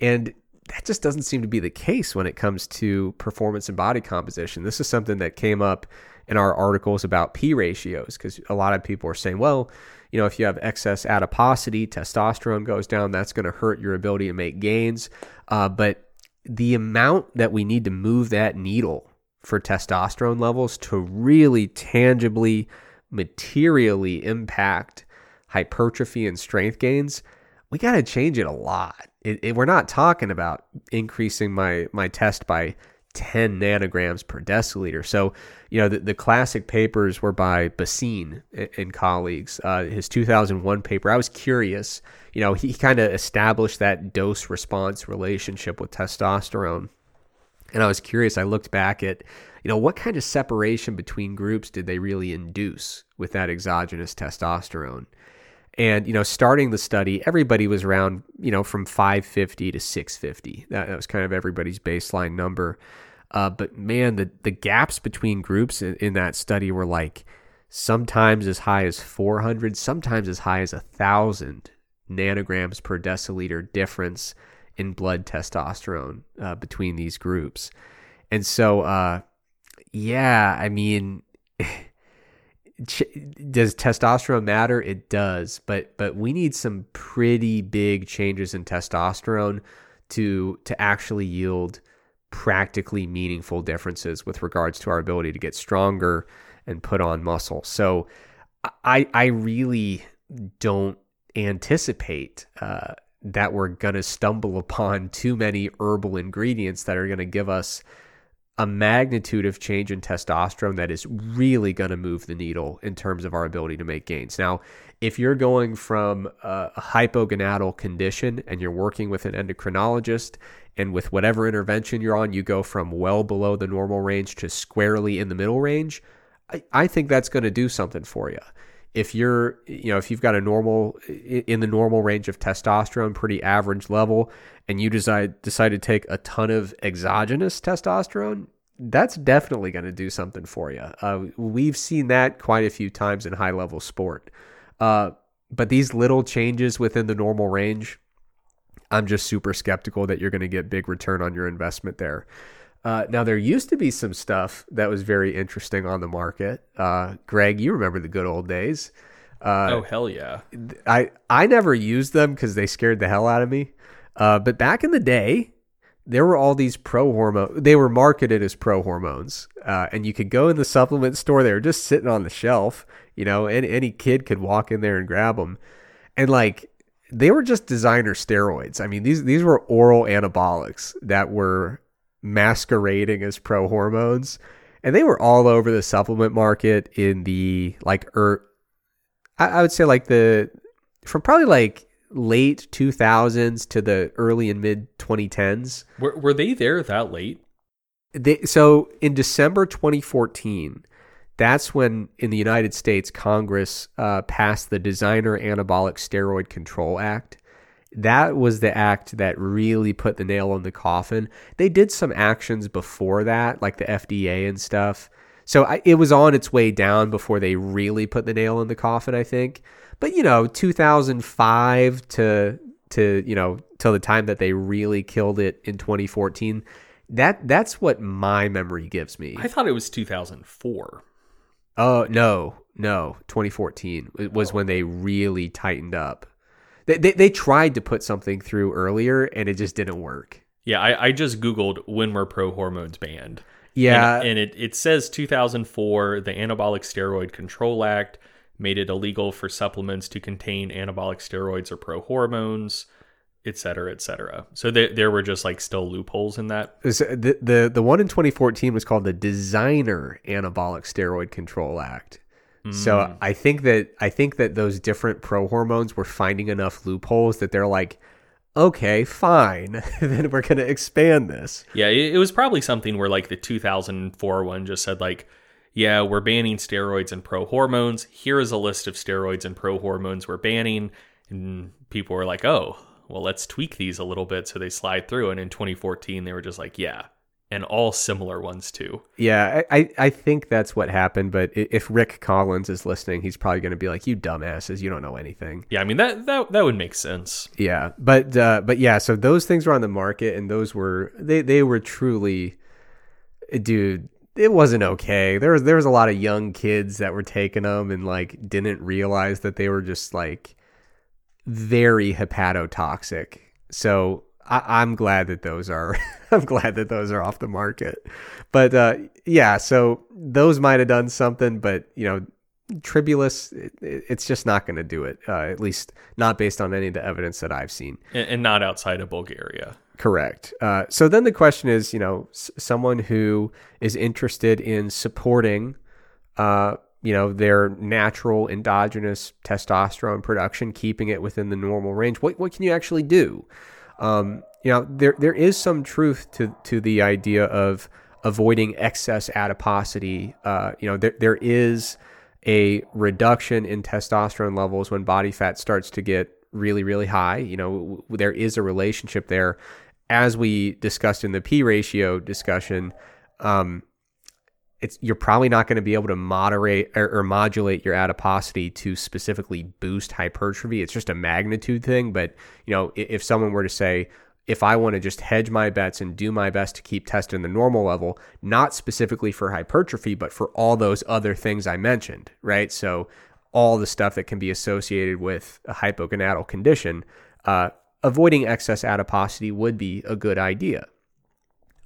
And that just doesn't seem to be the case when it comes to performance and body composition. This is something that came up in our articles about P ratios because a lot of people are saying, well, you know, if you have excess adiposity, testosterone goes down, that's going to hurt your ability to make gains. Uh, but the amount that we need to move that needle for testosterone levels to really tangibly, materially impact hypertrophy and strength gains, we got to change it a lot. It, it, we're not talking about increasing my my test by 10 nanograms per deciliter. So, you know, the, the classic papers were by Bhasin and colleagues. Uh, his 2001 paper, I was curious, you know, he kind of established that dose response relationship with testosterone. And I was curious, I looked back at, you know, what kind of separation between groups did they really induce with that exogenous testosterone? And, you know, starting the study, everybody was around, you know, from 550 to 650. That, that was kind of everybody's baseline number. Uh, but man, the, the gaps between groups in, in that study were like sometimes as high as 400, sometimes as high as a 1,000 nanograms per deciliter difference in blood testosterone uh, between these groups. And so, uh, yeah, I mean, does testosterone matter? It does, but but we need some pretty big changes in testosterone to to actually yield practically meaningful differences with regards to our ability to get stronger and put on muscle. So I I really don't anticipate uh, that we're gonna stumble upon too many herbal ingredients that are gonna give us a magnitude of change in testosterone that is really going to move the needle in terms of our ability to make gains. Now, if you're going from a hypogonadal condition and you're working with an endocrinologist, and with whatever intervention you're on, you go from well below the normal range to squarely in the middle range, I, I think that's going to do something for you. If you're, you know, if you've got a normal in the normal range of testosterone, pretty average level, and you decide decide to take a ton of exogenous testosterone, that's definitely going to do something for you. Uh, we've seen that quite a few times in high level sport. Uh, but these little changes within the normal range, I'm just super skeptical that you're going to get big return on your investment there. Uh, now there used to be some stuff that was very interesting on the market. Uh, Greg, you remember the good old days? Uh, oh hell yeah! I I never used them because they scared the hell out of me. Uh, but back in the day, there were all these pro hormone. They were marketed as pro hormones, uh, and you could go in the supplement store. They were just sitting on the shelf, you know, and any kid could walk in there and grab them, and like they were just designer steroids. I mean these these were oral anabolics that were masquerading as pro hormones, and they were all over the supplement market in the like er, I, I would say like the from probably like late 2000s to the early and mid 2010s. Were, were they there that late? They, so in December 2014, that's when in the United States Congress uh, passed the Designer Anabolic Steroid Control Act. That was the act that really put the nail on the coffin. They did some actions before that, like the FDA and stuff. So I, it was on its way down before they really put the nail in the coffin, I think. But you know, 2005 to to you know till the time that they really killed it in 2014. That that's what my memory gives me. I thought it was 2004. Oh no, no, 2014 it was oh. when they really tightened up. They, they, they tried to put something through earlier and it just didn't work. Yeah, I, I just googled when were pro hormones banned. Yeah, and, and it it says 2004, the Anabolic Steroid Control Act made it illegal for supplements to contain anabolic steroids or pro hormones, et cetera, et cetera. So there, there were just like still loopholes in that. The, the, the one in 2014 was called the Designer Anabolic Steroid Control Act. Mm. So I think that I think that those different pro hormones were finding enough loopholes that they're like, okay, fine, then we're gonna expand this. Yeah, it, it was probably something where like the 2004 one just said like yeah, we're banning steroids and pro hormones. Here is a list of steroids and pro hormones we're banning. And people were like, oh, well, let's tweak these a little bit so they slide through. And in 2014, they were just like, yeah, and all similar ones too. Yeah, I, I think that's what happened. But if Rick Collins is listening, he's probably going to be like, "You dumbasses, you don't know anything." Yeah, I mean that that that would make sense. Yeah, but uh, but yeah, so those things were on the market, and those were they they were truly, dude it wasn't okay. There was there was a lot of young kids that were taking them and like didn't realize that they were just like very hepatotoxic. So I, am glad that those are I'm glad that those are off the market. But uh, yeah, so those might have done something, but you know, Tribulus, it, it's just not going to do it. Uh, at least not based on any of the evidence that I've seen, and, and not outside of Bulgaria. Correct. Uh, so then the question is, you know, s- someone who is interested in supporting, uh, you know, their natural endogenous testosterone production, keeping it within the normal range. What what can you actually do? Um, you know, there there is some truth to to the idea of avoiding excess adiposity. Uh, you know, there there is a reduction in testosterone levels when body fat starts to get really really high you know there is a relationship there as we discussed in the P ratio discussion, um, it's you're probably not going to be able to moderate or, or, modulate your adiposity to specifically boost hypertrophy. It's just a magnitude thing. But you know, if, if someone were to say if I want to just hedge my bets and do my best to keep testing the normal level, not specifically for hypertrophy, but for all those other things I mentioned, right? So, all the stuff that can be associated with a hypogonadal condition, uh, avoiding excess adiposity would be a good idea.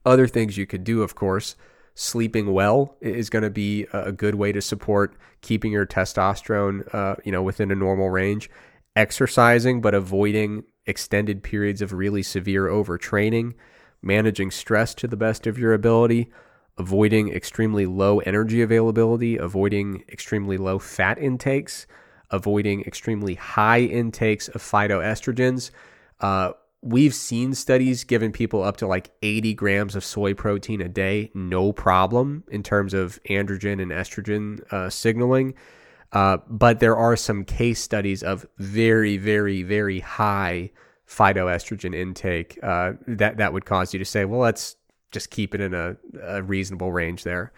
Other things you could do, of course, sleeping well is going to be a good way to support keeping your testosterone, uh, you know, within a normal range. Exercising, but avoiding extended periods of really severe overtraining, managing stress to the best of your ability, avoiding extremely low energy availability, avoiding extremely low fat intakes, avoiding extremely high intakes of phytoestrogens. Uh, we've seen studies giving people up to like 80 grams of soy protein a day, no problem in terms of androgen and estrogen uh, signaling. Uh, but there are some case studies of very, very, very high phytoestrogen intake uh, that that would cause you to say, well, let's just keep it in a, a reasonable range there.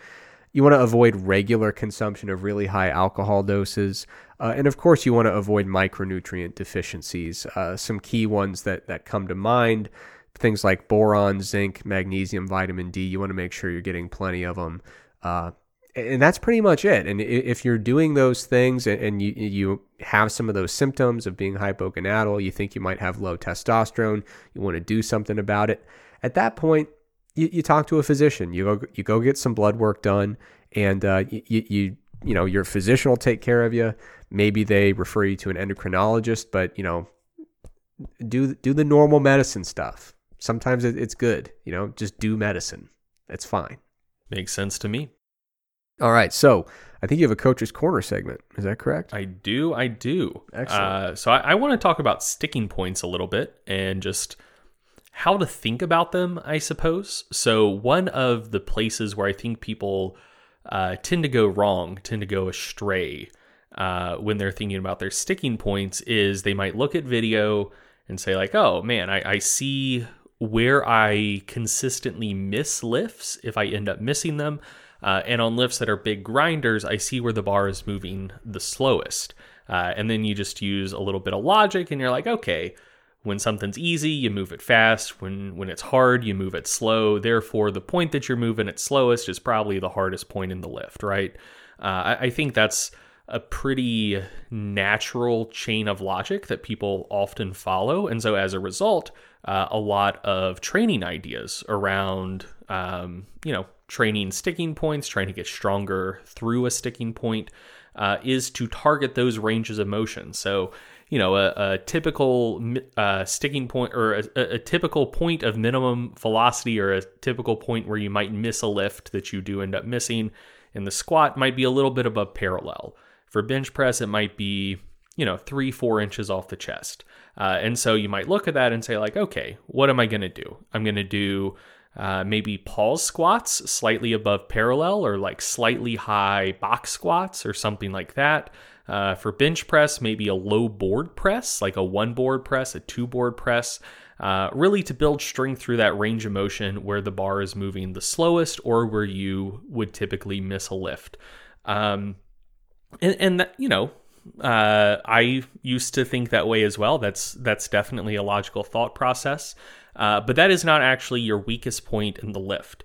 You want to avoid regular consumption of really high alcohol doses. Uh, and of course, you want to avoid micronutrient deficiencies. Uh, some key ones that, that come to mind things like boron, zinc, magnesium, vitamin D. You want to make sure you're getting plenty of them. Uh, and that's pretty much it. And if you're doing those things and you, you have some of those symptoms of being hypogonadal, you think you might have low testosterone, you want to do something about it. At that point, you, you talk to a physician. You go you go get some blood work done, and uh, you, you you know your physician will take care of you. Maybe they refer you to an endocrinologist, but you know do do the normal medicine stuff. Sometimes it, it's good. You know, just do medicine. It's fine. Makes sense to me. All right, so I think you have a coach's corner segment. Is that correct? I do. I do. Excellent. Uh, so I, I want to talk about sticking points a little bit and just how to think about them, I suppose. So, one of the places where I think people uh, tend to go wrong, tend to go astray uh, when they're thinking about their sticking points is they might look at video and say, like, oh man, I, I see where I consistently miss lifts if I end up missing them. Uh, and on lifts that are big grinders, I see where the bar is moving the slowest. Uh, and then you just use a little bit of logic and you're like, okay, when something's easy, you move it fast. When when it's hard, you move it slow. Therefore, the point that you're moving it slowest is probably the hardest point in the lift, right? Uh, I, I think that's a pretty natural chain of logic that people often follow, and so as a result, uh, a lot of training ideas around um, you know training sticking points, trying to get stronger through a sticking point, uh, is to target those ranges of motion. So you know a, a typical uh, sticking point or a, a, typical point of minimum velocity or a typical point where you might miss a lift that you do end up missing. In the squat might be a little bit above parallel. For bench press it might be you know three four inches off the chest. Uh, and so you might look at that and say like okay what am i going to do? I'm going to do uh, maybe pause squats slightly above parallel or like slightly high box squats or something like that uh, for bench press, maybe a low board press, like a one board press, a two board press, uh, really to build strength through that range of motion where the bar is moving the slowest or where you would typically miss a lift. Um, and, and that, you know, uh, I used to think that way as well. That's that's definitely a logical thought process, uh, but that is not actually your weakest point in the lift.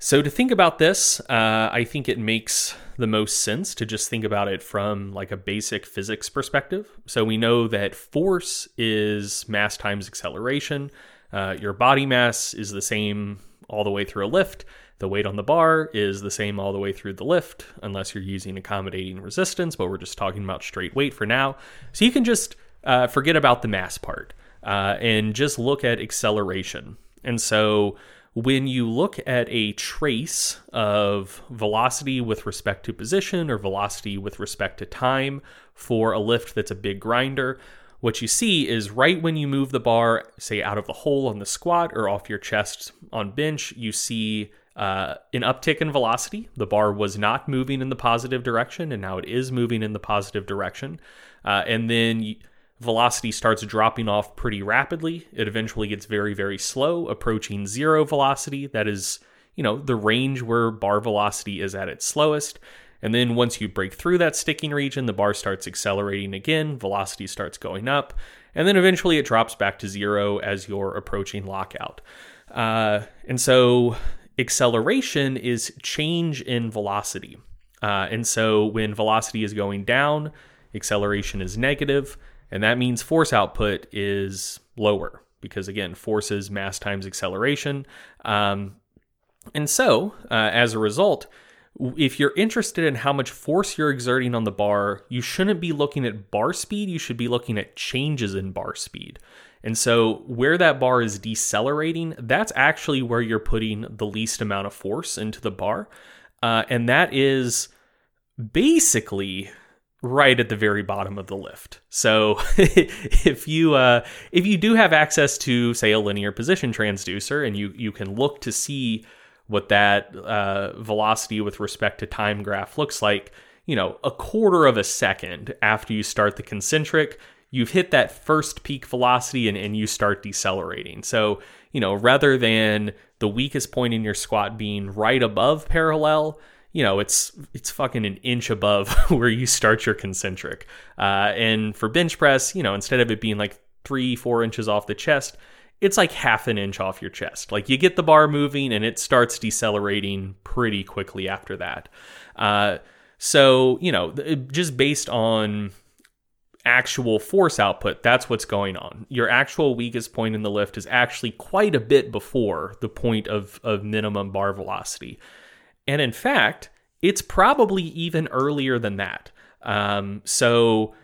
So to think about this, uh, I think it makes the most sense to just think about it from like a basic physics perspective. So we know that force is mass times acceleration. Uh, your body mass is the same all the way through a lift. The weight on the bar is the same all the way through the lift, unless you're using accommodating resistance, but we're just talking about straight weight for now. So you can just uh, forget about the mass part uh, and just look at acceleration. And so when you look at a trace of velocity with respect to position or velocity with respect to time for a lift that's a big grinder, what you see is right when you move the bar, say out of the hole on the squat or off your chest on bench, you see uh, an uptick in velocity. The bar was not moving in the positive direction, and now it is moving in the positive direction. Uh, and then velocity starts dropping off pretty rapidly. It eventually gets very, very slow, approaching zero velocity. That is, you know, the range where bar velocity is at its slowest. And then once you break through that sticking region, the bar starts accelerating again, velocity starts going up, and then eventually it drops back to zero as you're approaching lockout. Uh, and so acceleration is change in velocity. Uh, and so when velocity is going down, acceleration is negative, and that means force output is lower because, again, force is mass times acceleration. Um, and so, uh, as a result, if you're interested in how much force you're exerting on the bar, you shouldn't be looking at bar speed, you should be looking at changes in bar speed. And so, where that bar is decelerating, that's actually where you're putting the least amount of force into the bar. Uh, and that is basically right at the very bottom of the lift. So if you uh, if you do have access to say a linear position transducer and you you can look to see what that uh, velocity with respect to time graph looks like, you know, a quarter of a second after you start the concentric, you've hit that first peak velocity and, and you start decelerating. So, you know, rather than the weakest point in your squat being right above parallel, you know, it's it's fucking an inch above where you start your concentric. Uh, and for bench press, you know, instead of it being like three, four inches off the chest, it's like half an inch off your chest. Like you get the bar moving and it starts decelerating pretty quickly after that. Uh, so, you know, just based on actual force output, that's what's going on. Your actual weakest point in the lift is actually quite a bit before the point of, of minimum bar velocity. And in fact, it's probably even earlier than that. Um, so,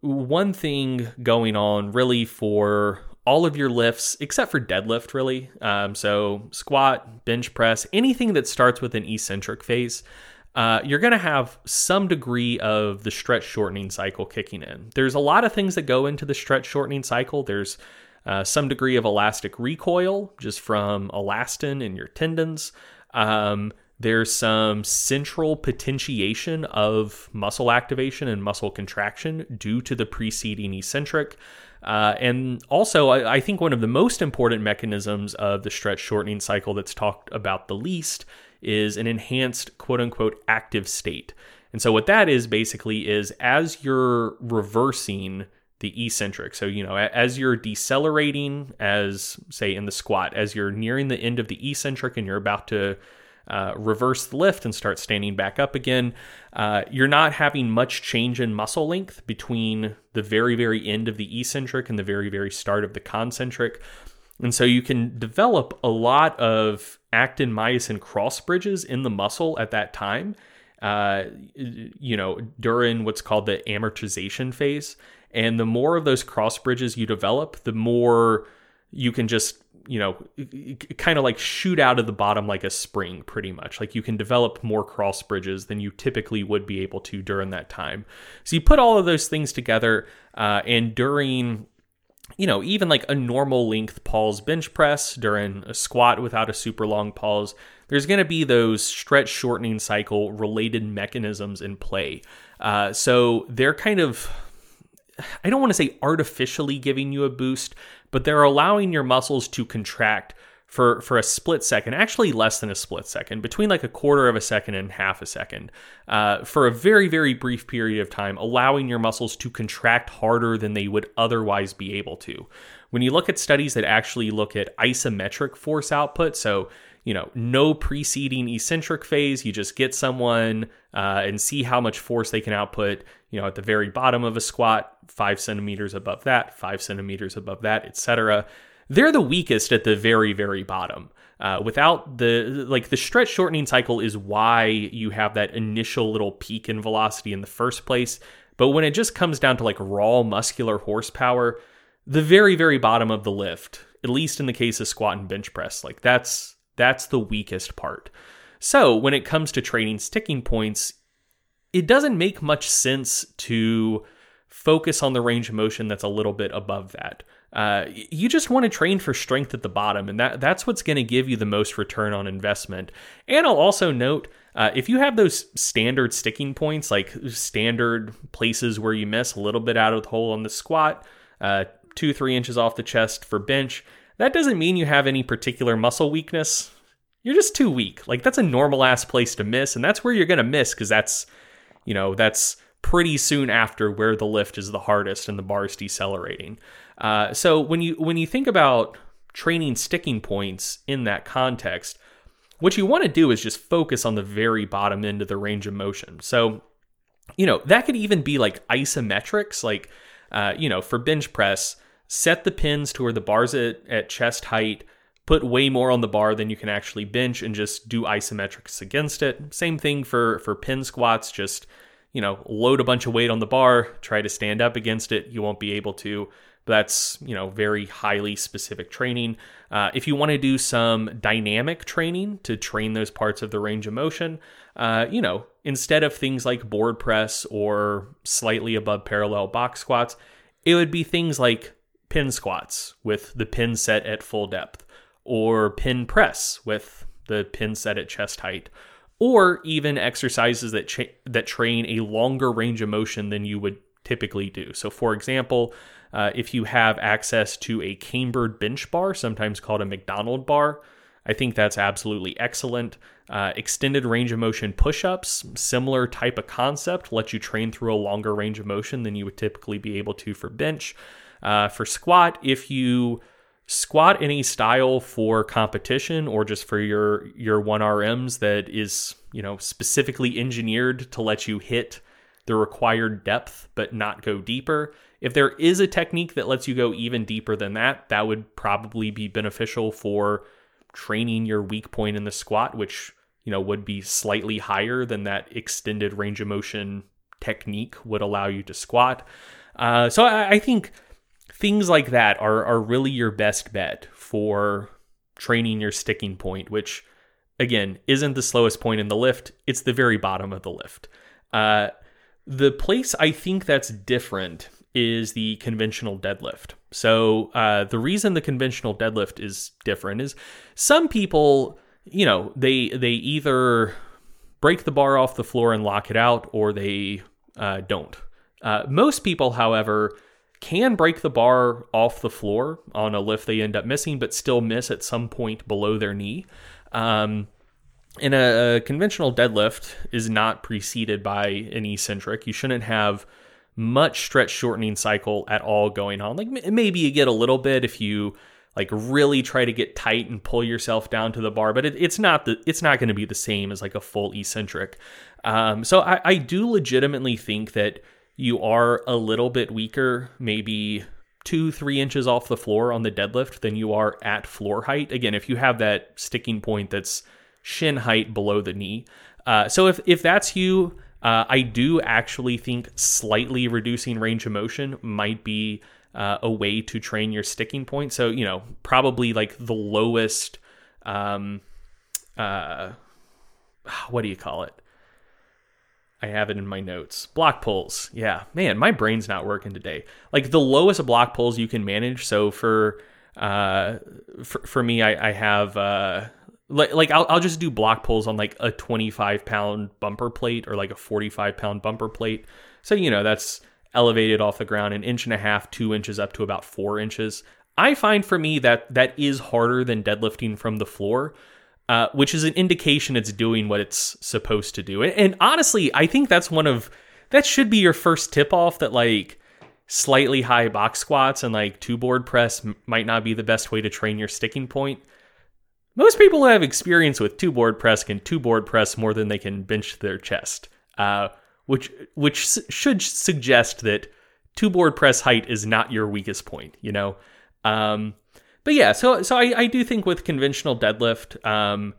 one thing going on really for all of your lifts, except for deadlift, really. Um, so, squat, bench press, anything that starts with an eccentric phase, uh, you're going to have some degree of the stretch shortening cycle kicking in. There's a lot of things that go into the stretch shortening cycle. There's uh, some degree of elastic recoil just from elastin in your tendons. Um, there's some central potentiation of muscle activation and muscle contraction due to the preceding eccentric. Uh, and also, I, I, think one of the most important mechanisms of the stretch shortening cycle that's talked about the least is an enhanced quote unquote active state. And so, what that is basically is as you're reversing the eccentric, so you know, as you're decelerating, as say in the squat, as you're nearing the end of the eccentric and you're about to uh, reverse the lift and start standing back up again, uh, you're not having much change in muscle length between the very, very end of the eccentric and the very, very start of the concentric. And so you can develop a lot of actin myosin cross bridges in the muscle at that time, uh, you know, during what's called the amortization phase. And the more of those cross bridges you develop, the more you can just you know, kind of like shoot out of the bottom like a spring, pretty much. Like you can develop more cross bridges than you typically would be able to during that time. So you put all of those things together, uh, and during you know, even like a normal length pause bench press during a squat without a super long pause, there's going to be those stretch shortening cycle related mechanisms in play. Uh, so they're kind of, I don't want to say artificially giving you a boost, but they're allowing your muscles to contract for for a split second, actually less than a split second, between like a quarter of a second and half a second, uh, for a very very brief period of time, allowing your muscles to contract harder than they would otherwise be able to. When you look at studies that actually look at isometric force output, so you know, no preceding eccentric phase. You just get someone uh, and see how much force they can output, you know, at the very bottom of a squat, five centimeters above that, five centimeters above that, etc. They're the weakest at the very, very bottom. Uh, without the like the stretch shortening cycle is why you have that initial little peak in velocity in the first place. But when it just comes down to like raw muscular horsepower, the very, very bottom of the lift, at least in the case of squat and bench press, like that's that's the weakest part. So, when it comes to training sticking points, it doesn't make much sense to focus on the range of motion that's a little bit above that. Uh, you just want to train for strength at the bottom, and that, that's what's going to give you the most return on investment. And I'll also note uh, if you have those standard sticking points, like standard places where you miss a little bit out of the hole on the squat, uh, two, three inches off the chest for bench, that doesn't mean you have any particular muscle weakness. you're just too weak. Like that's a normal ass place to miss, and that's where you're gonna miss because that's, you know, that's pretty soon after where the lift is the hardest and the bar is decelerating. Uh, so when you when you think about training sticking points in that context, what you want to do is just focus on the very bottom end of the range of motion. So, you know, that could even be like isometrics, like, uh, you know, for bench press, set the pins to where the bar's at, at chest height, put way more on the bar than you can actually bench and just do isometrics against it. Same thing for, for pin squats, just, you know, load a bunch of weight on the bar, try to stand up against it. You won't be able to. That's you know very highly specific training. Uh, if you want to do some dynamic training to train those parts of the range of motion, uh, you know instead of things like board press or slightly above parallel box squats, it would be things like pin squats with the pin set at full depth, or pin press with the pin set at chest height, or even exercises that that train a longer range of motion than you would typically do. So, for example, uh, if you have access to a cambered bench bar, sometimes called a McDonald bar, I think that's absolutely excellent. Uh, extended range of motion push ups, similar type of concept, let you train through a longer range of motion than you would typically be able to for bench. Uh, for squat, if you squat any style for competition or just for your your 1RMs that is, you know, specifically engineered to let you hit the required depth but not go deeper, if there is a technique that lets you go even deeper than that, that would probably be beneficial for training your weak point in the squat, which you know would be slightly higher than that extended range of motion technique would allow you to squat. Uh, so I, I think things like that are are really your best bet for training your sticking point, which again isn't the slowest point in the lift; it's the very bottom of the lift. Uh, the place I think that's different is the conventional deadlift. So uh, the reason the conventional deadlift is different is some people, you know, they they either break the bar off the floor and lock it out, or they uh, don't. Uh, most people, however, can break the bar off the floor on a lift they end up missing, but still miss at some point below their knee. Um, and a, a conventional deadlift is not preceded by an eccentric. You shouldn't have much stretch shortening cycle at all going on. Like maybe you get a little bit if you like really try to get tight and pull yourself down to the bar, but it, it's not the it's not going to be the same as like a full eccentric. Um, so I, I do legitimately think that you are a little bit weaker, maybe two three inches off the floor on the deadlift than you are at floor height. Again, if you have that sticking point that's shin height below the knee. Uh, so if if that's you, uh, I do actually think slightly reducing range of motion might be uh, a way to train your sticking point. So, you know, probably like the lowest, um, uh, what do you call it? I have it in my notes. Block pulls. Yeah, man, my brain's not working today. Like the lowest of block pulls you can manage. So for uh, for, for me, I, I have uh, like like I'll I'll just do block pulls on like a 25 pound bumper plate or like a 45 pound bumper plate. So you know that's elevated off the ground an inch and a half, two inches up to about four inches. I find for me that that is harder than deadlifting from the floor, uh, which is an indication it's doing what it's supposed to do. And, and honestly, I think that's one of that should be your first tip off that like slightly high box squats and like two board press might not be the best way to train your sticking point most people who have experience with two board press can two board press more than they can bench their chest, uh, which which should suggest that two board press height is not your weakest point. You know, um, but yeah. So so I, I do think with conventional deadlift, um,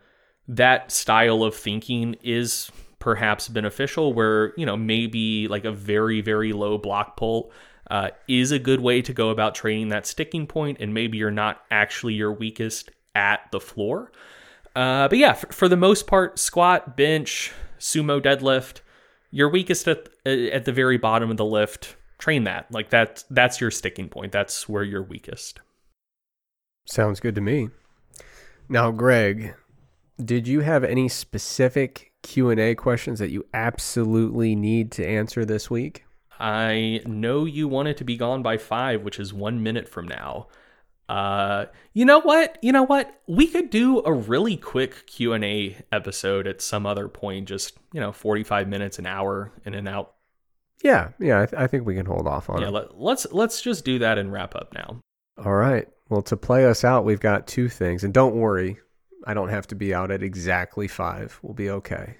that style of thinking is perhaps beneficial. Where you know maybe like a very very low block pull. Uh, is a good way to go about training that sticking point, and maybe you're not actually your weakest at the floor. Uh, but yeah, for, for, the most part, squat, bench, sumo deadlift, your weakest at at the very bottom of the lift. Train that. Like that. That's your sticking point. That's where you're weakest. Sounds good to me. Now, Greg, did you have any specific Q and A questions that you absolutely need to answer this week? I know you wanted to be gone by five, which is one minute from now. Uh, you know what? You know what? We could do a really quick Q and A episode at some other point. Just you know, forty five minutes, an hour, in and out. Yeah, yeah, I, th- I think we can hold off on Yeah, it. let, let's let's just do that and wrap up now. All right. Well, to play us out, we've got two things, and don't worry, I don't have to be out at exactly five. We'll be okay.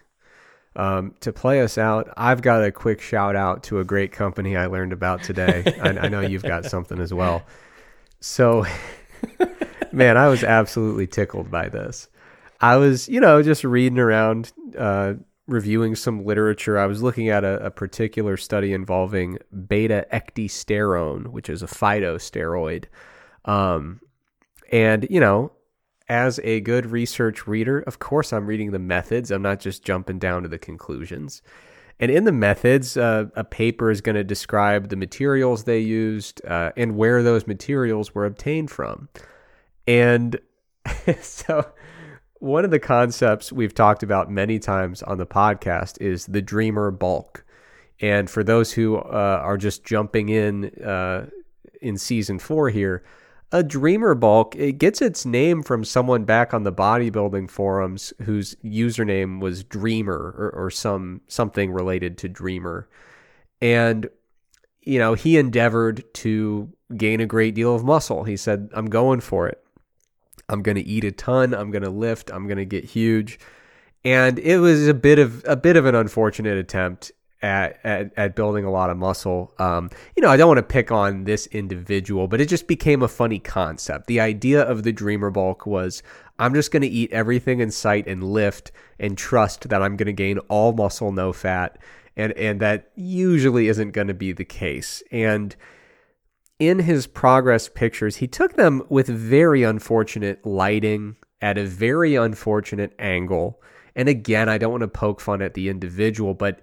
Um, to play us out, I've got a quick shout out to a great company I learned about today. I, I know you've got something as well. So, man, I was absolutely tickled by this. I was, you know, just reading around, uh, reviewing some literature. I was looking at a, a particular study involving beta ecdysterone, which is a phytosteroid. Um, and, you know, as a good research reader, of course, I'm reading the methods. I'm not just jumping down to the conclusions. And in the methods, uh, a paper is going to describe the materials they used uh, and where those materials were obtained from. And so, one of the concepts we've talked about many times on the podcast is the dreamer bulk. And for those who uh, are just jumping in uh, in season four here, a dreamer bulk. It gets its name from someone back on the bodybuilding forums whose username was dreamer or, or some something related to dreamer. And you know he endeavored to gain a great deal of muscle. He said i'm going for it. I'm going to eat a ton. I'm going to lift. I'm going to get huge. And it was a bit of a bit of an unfortunate attempt at, at, at building a lot of muscle. Um, you know, I don't want to pick on this individual, but it just became a funny concept. The idea of the dreamer bulk was I'm just going to eat everything in sight and lift and trust that I'm going to gain all muscle, no fat. And, and that usually isn't going to be the case. And in his progress pictures, he took them with very unfortunate lighting at a very unfortunate angle. And again, I don't want to poke fun at the individual, but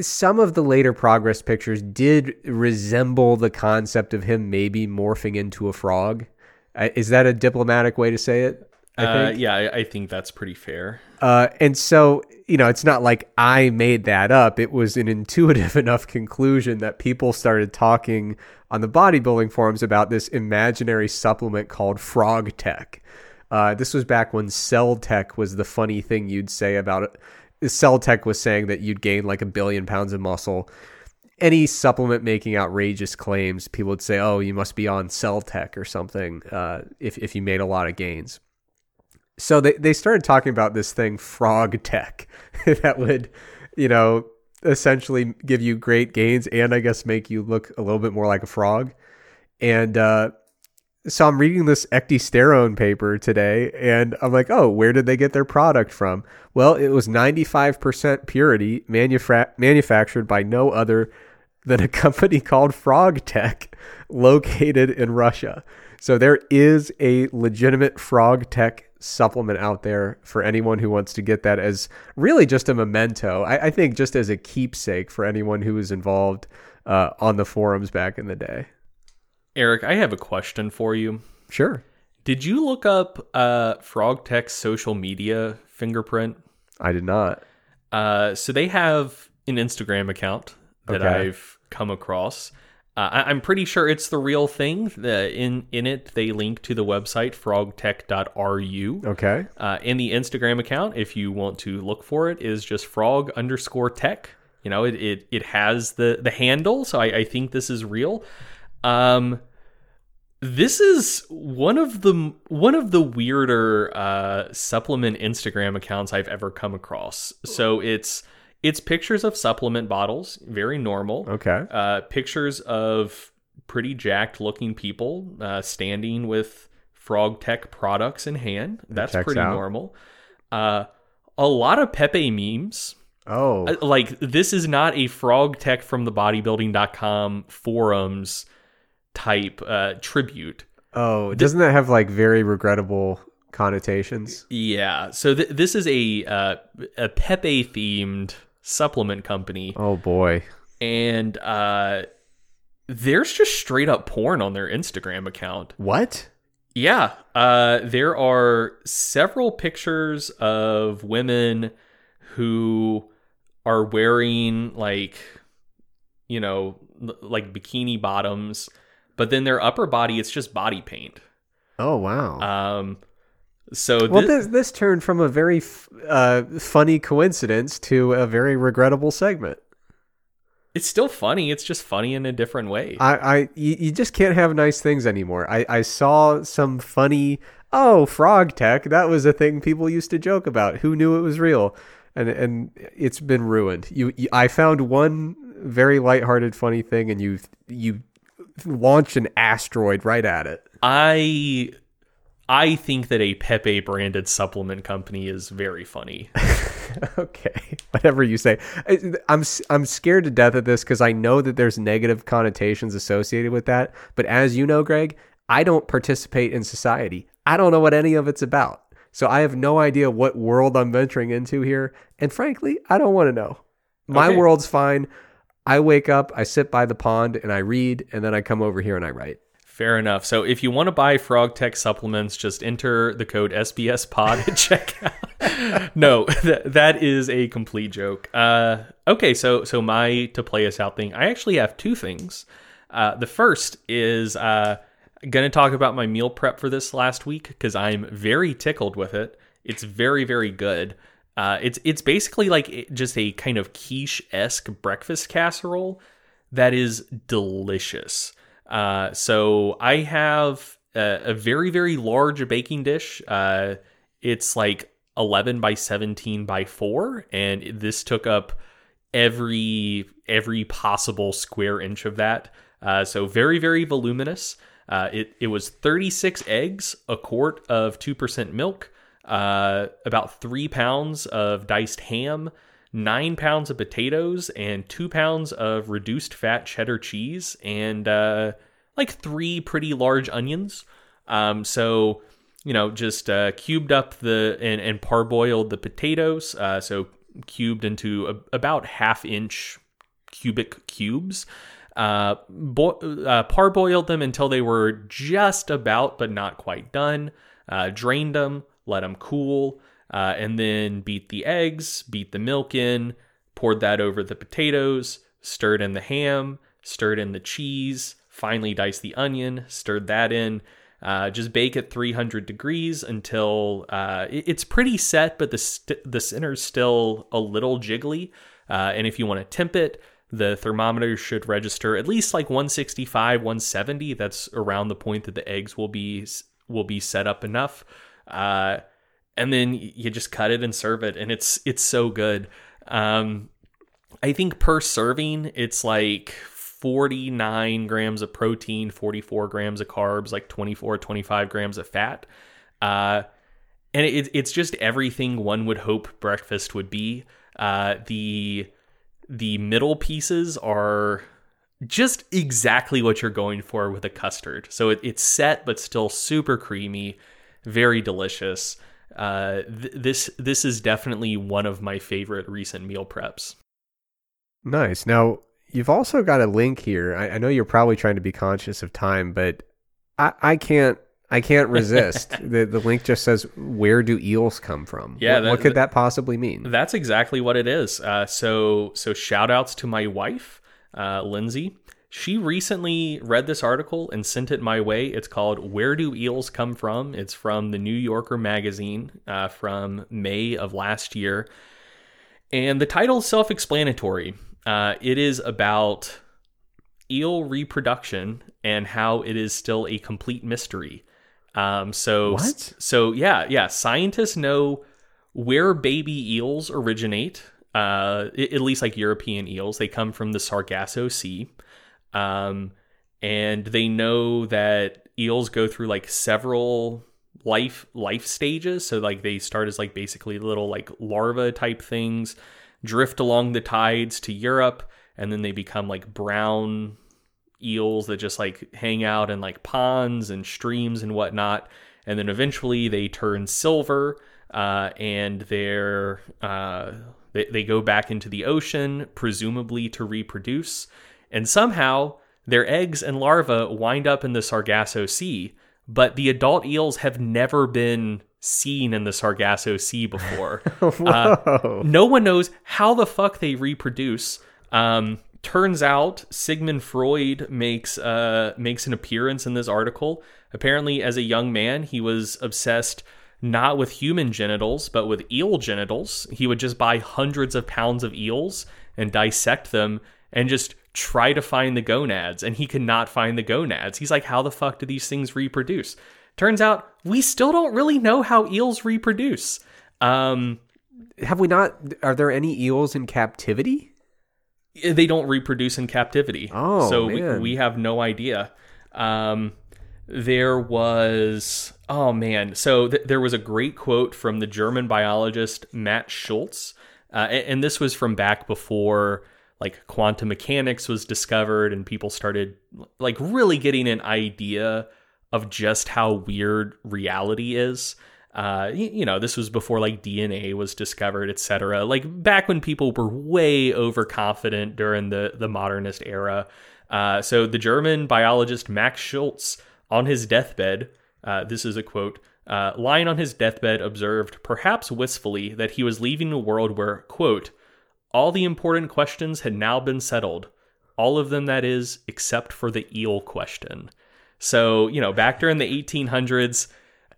some of the later progress pictures did resemble the concept of him maybe morphing into a frog. Is that a diplomatic way to say it? I Uh, yeah, I, I think that's pretty fair. Uh, and so, you know, it's not like I made that up. It was an intuitive enough conclusion that people started talking on the bodybuilding forums about this imaginary supplement called Frog Tech. Uh, this was back when Cell Tech was the funny thing you'd say about it. Cell Tech was saying that you'd gain like a billion pounds of muscle. Any supplement making outrageous claims, people would say, "Oh, you must be on Cell Tech or something." Uh, if if you made a lot of gains, so they, they started talking about this thing frog tech that would you know essentially give you great gains and i guess make you look a little bit more like a frog and uh, so i'm reading this ecdysterone paper today and i'm like oh where did they get their product from well it was 95% purity manufa- manufactured by no other than a company called frog tech located in russia so there is a legitimate frog tech supplement out there for anyone who wants to get that as really just a memento. I, I think just as a keepsake for anyone who was involved uh, on the forums back in the day. Eric, I have a question for you. Sure. Did you look up uh, Frog Tech's social media fingerprint? I did not. Uh, so they have an Instagram account that Okay. I've come across. Uh, I, I'm pretty sure it's the real thing. The, in in it, they link to the website frogtech.ru. Okay. Uh, in the Instagram account, if you want to look for it, is just frog underscore tech. You know, it it, it has the the handle, so I, I think this is real. Um, this is one of the one of the weirder uh, supplement Instagram accounts I've ever come across. So it's it's pictures of supplement bottles, very normal. Okay. Uh, pictures of pretty jacked looking people uh, standing with Frog Tech products in hand. That's pretty out. normal. Uh, a lot of Pepe memes. Oh, Uh, Like, this is not a Frog Tech from the bodybuilding.com forums type uh, tribute. oh, doesn't that have like very regrettable connotations? Yeah. So th- this is a uh, a Pepe themed supplement company, Oh boy. and uh, there's just straight up porn on their Instagram account. What? Yeah, uh, there are several pictures of women who are wearing like, you know, like bikini bottoms, but then their upper body it's just body paint. Oh wow. Um, so well, this this turned from a very f- uh, funny coincidence to a very regrettable segment. it's still funny. It's just funny in a different way. I, I you, you just can't have nice things anymore. I, I saw some funny oh frog tech that was a thing people used to joke about. Who knew it was real? And and it's been ruined. You, you I found one very lighthearted funny thing, and you you launched an asteroid right at it. I I think that a Pepe branded supplement company is very funny. okay, whatever you say. I'm I'm scared to death of this because I know that there's negative connotations associated with that. But as you know, Greg, I don't participate in society. I don't know what any of it's about. So I have no idea what world I'm venturing into here. And frankly, I don't want to know. My Okay. world's fine. I wake up, I sit by the pond, and I read, and then I come over here and I write. Fair enough. So if you want to buy Frog Tech supplements, just enter the code SBS Pod at checkout. no, th- that is a complete joke. Uh, okay, so so my to play us out thing. I actually have two things. Uh, the first is uh, going to talk about my meal prep for this last week because I'm very tickled with it. It's very very good. Uh, it's it's basically like just a kind of quiche esque breakfast casserole that is delicious. Uh, so I have a, a very very large baking dish. Uh, it's like 11 by 17 by 4 and this took up every every possible square inch of that uh, so very very voluminous uh, it, it was 36 eggs a quart of 2% milk uh, about three pounds of diced ham nine pounds of potatoes and two pounds of reduced fat cheddar cheese and uh, like three pretty large onions um, so you know, just uh, cubed up the and, and parboiled the potatoes. Uh, so cubed into a, about half inch cubic cubes. Uh, bo- uh, parboiled them until they were just about but not quite done. Uh, drained them, let them cool, uh, and then beat the eggs, beat the milk in, poured that over the potatoes, stirred in the ham, stirred in the cheese, finally diced the onion, stirred that in. Uh, just bake at 300 degrees until uh, it's pretty set, but the st- the center's still a little jiggly. Uh, and if you want to temp it, the thermometer should register at least like 165, 170. That's around the point that the eggs will be will be set up enough. Uh, and then you just cut it and serve it, and it's it's so good. Um, I think per serving, it's like 49 grams of protein, 44 grams of carbs, like 24, 25 grams of fat. Uh, and it, it's just everything one would hope breakfast would be. Uh, the the middle pieces are just exactly what you're going for with a custard. So it, it's set, but still super creamy, very delicious. Uh, th- this this is definitely one of my favorite recent meal preps. Nice. Now, you've also got a link here. I, I know you're probably trying to be conscious of time, but I, I can't. I can't resist. the The link just says, "Where do eels come from?" Yeah, What, that- what could that possibly mean? That's exactly what it is. Uh, so so shout outs to my wife, uh, Lindsay. She recently read this article and sent it my way. It's called "Where Do Eels Come From?" It's from the New Yorker magazine uh, from May of last year, and the title is self-explanatory. Uh, it is about eel reproduction and how it is still a complete mystery. Um, so What? so yeah, yeah. Scientists know where baby eels originate. Uh, at least like European eels, they come from the Sargasso Sea. Um, and they know that eels go through like several life life stages. So like they start as like basically little like larva type things, drift along the tides to Europe, and then they become like brown eels that just like hang out in like ponds and streams and whatnot. And then eventually they turn silver uh, and they're uh, they, they go back into the ocean, presumably to reproduce. And somehow their eggs and larvae wind up in the Sargasso Sea, but the adult eels have never been seen in the Sargasso Sea before. Uh, no one knows how the fuck they reproduce. Um, turns out Sigmund Freud makes uh makes an appearance in this article. Apparently, as a young man, he was obsessed not with human genitals, but with eel genitals. He would just buy hundreds of pounds of eels and dissect them and just try to find the gonads. And he could not find the gonads. He's like, how the fuck do these things reproduce? Turns out we still don't really know how eels reproduce. Um, Have we not? Are there any eels in captivity? they don't reproduce in captivity. Oh, so man. We, we have no idea. Um, there was oh man, so th- there was a great quote from the German biologist Max Schultz, uh, and, and this was from back before like quantum mechanics was discovered and people started like really getting an idea of just how weird reality is uh, you know, this was before like DNA was discovered, etc. Like back when people were way overconfident during the the modernist era. Uh, so the German biologist Max Schultz, on his deathbed, uh, this is a quote. Uh, lying on his deathbed, observed, perhaps wistfully, that he was leaving a world where, quote, all the important questions had now been settled. All of them, that is, except for the eel question. So, you know, back during the 1800s,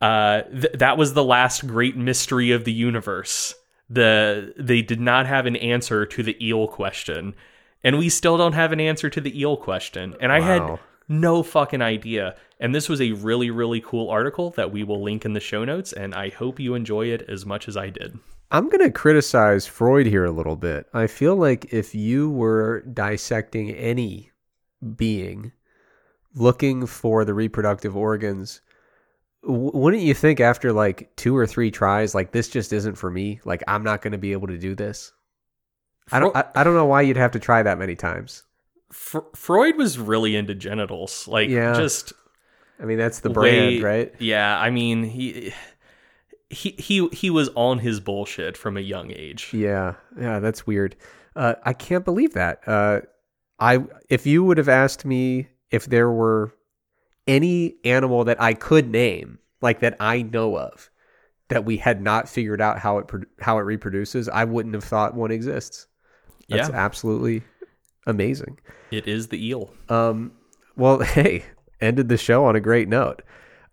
uh, th- that was the last great mystery of the universe. The they did not have an answer to the eel question, and we still don't have an answer to the eel question. And I had no fucking idea. And this was a really really cool article that we will link in the show notes, and I hope you enjoy it as much as I did. I'm going to criticize Freud here a little bit. I feel like if you were dissecting any being looking for the reproductive organs, wouldn't you think after like two or three tries, like this just isn't for me? Like I'm not going to be able to do this. I don't. I, I don't know why you'd have to try that many times. Fr- Freud was really into genitals, like Yeah. just I mean, that's the brand, way- right? Yeah, I mean he he he he was on his bullshit from a young age. Yeah, yeah, that's weird. Uh, I can't believe that. Uh, I if you would have asked me if there were any animal that I could name, like that I know of, that we had not figured out how it how it reproduces, I wouldn't have thought one exists. That's yeah, absolutely amazing. it is the eel. Um, well, hey, ended the show on a great note.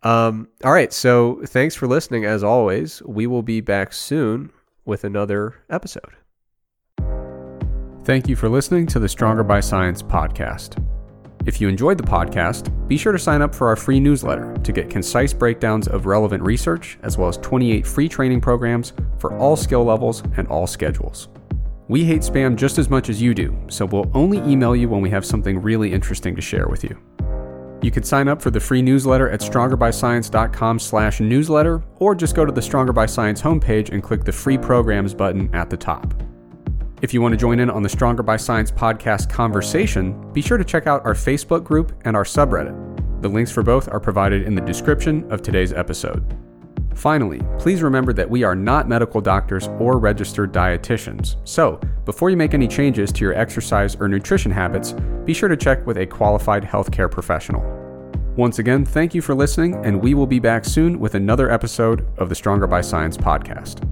Um, all right, so thanks for listening. As always, we will be back soon with another episode. Thank you for listening to the Stronger by Science podcast. If you enjoyed the podcast, be sure to sign up for our free newsletter to get concise breakdowns of relevant research, as well as 28 free training programs for all skill levels and all schedules. We hate spam just as much as you do, so we'll only email you when we have something really interesting to share with you. You can sign up for the free newsletter at strongerbyscience.com slash newsletter, or just go to the Stronger by Science homepage and click the free programs button at the top. If you want to join in on the Stronger by Science podcast conversation, be sure to check out our Facebook group and our subreddit. The links for both are provided in the description of today's episode. Finally, please remember that we are not medical doctors or registered dietitians. So, before you make any changes to your exercise or nutrition habits, be sure to check with a qualified healthcare professional. Once again, thank you for listening, and we will be back soon with another episode of the Stronger by Science podcast.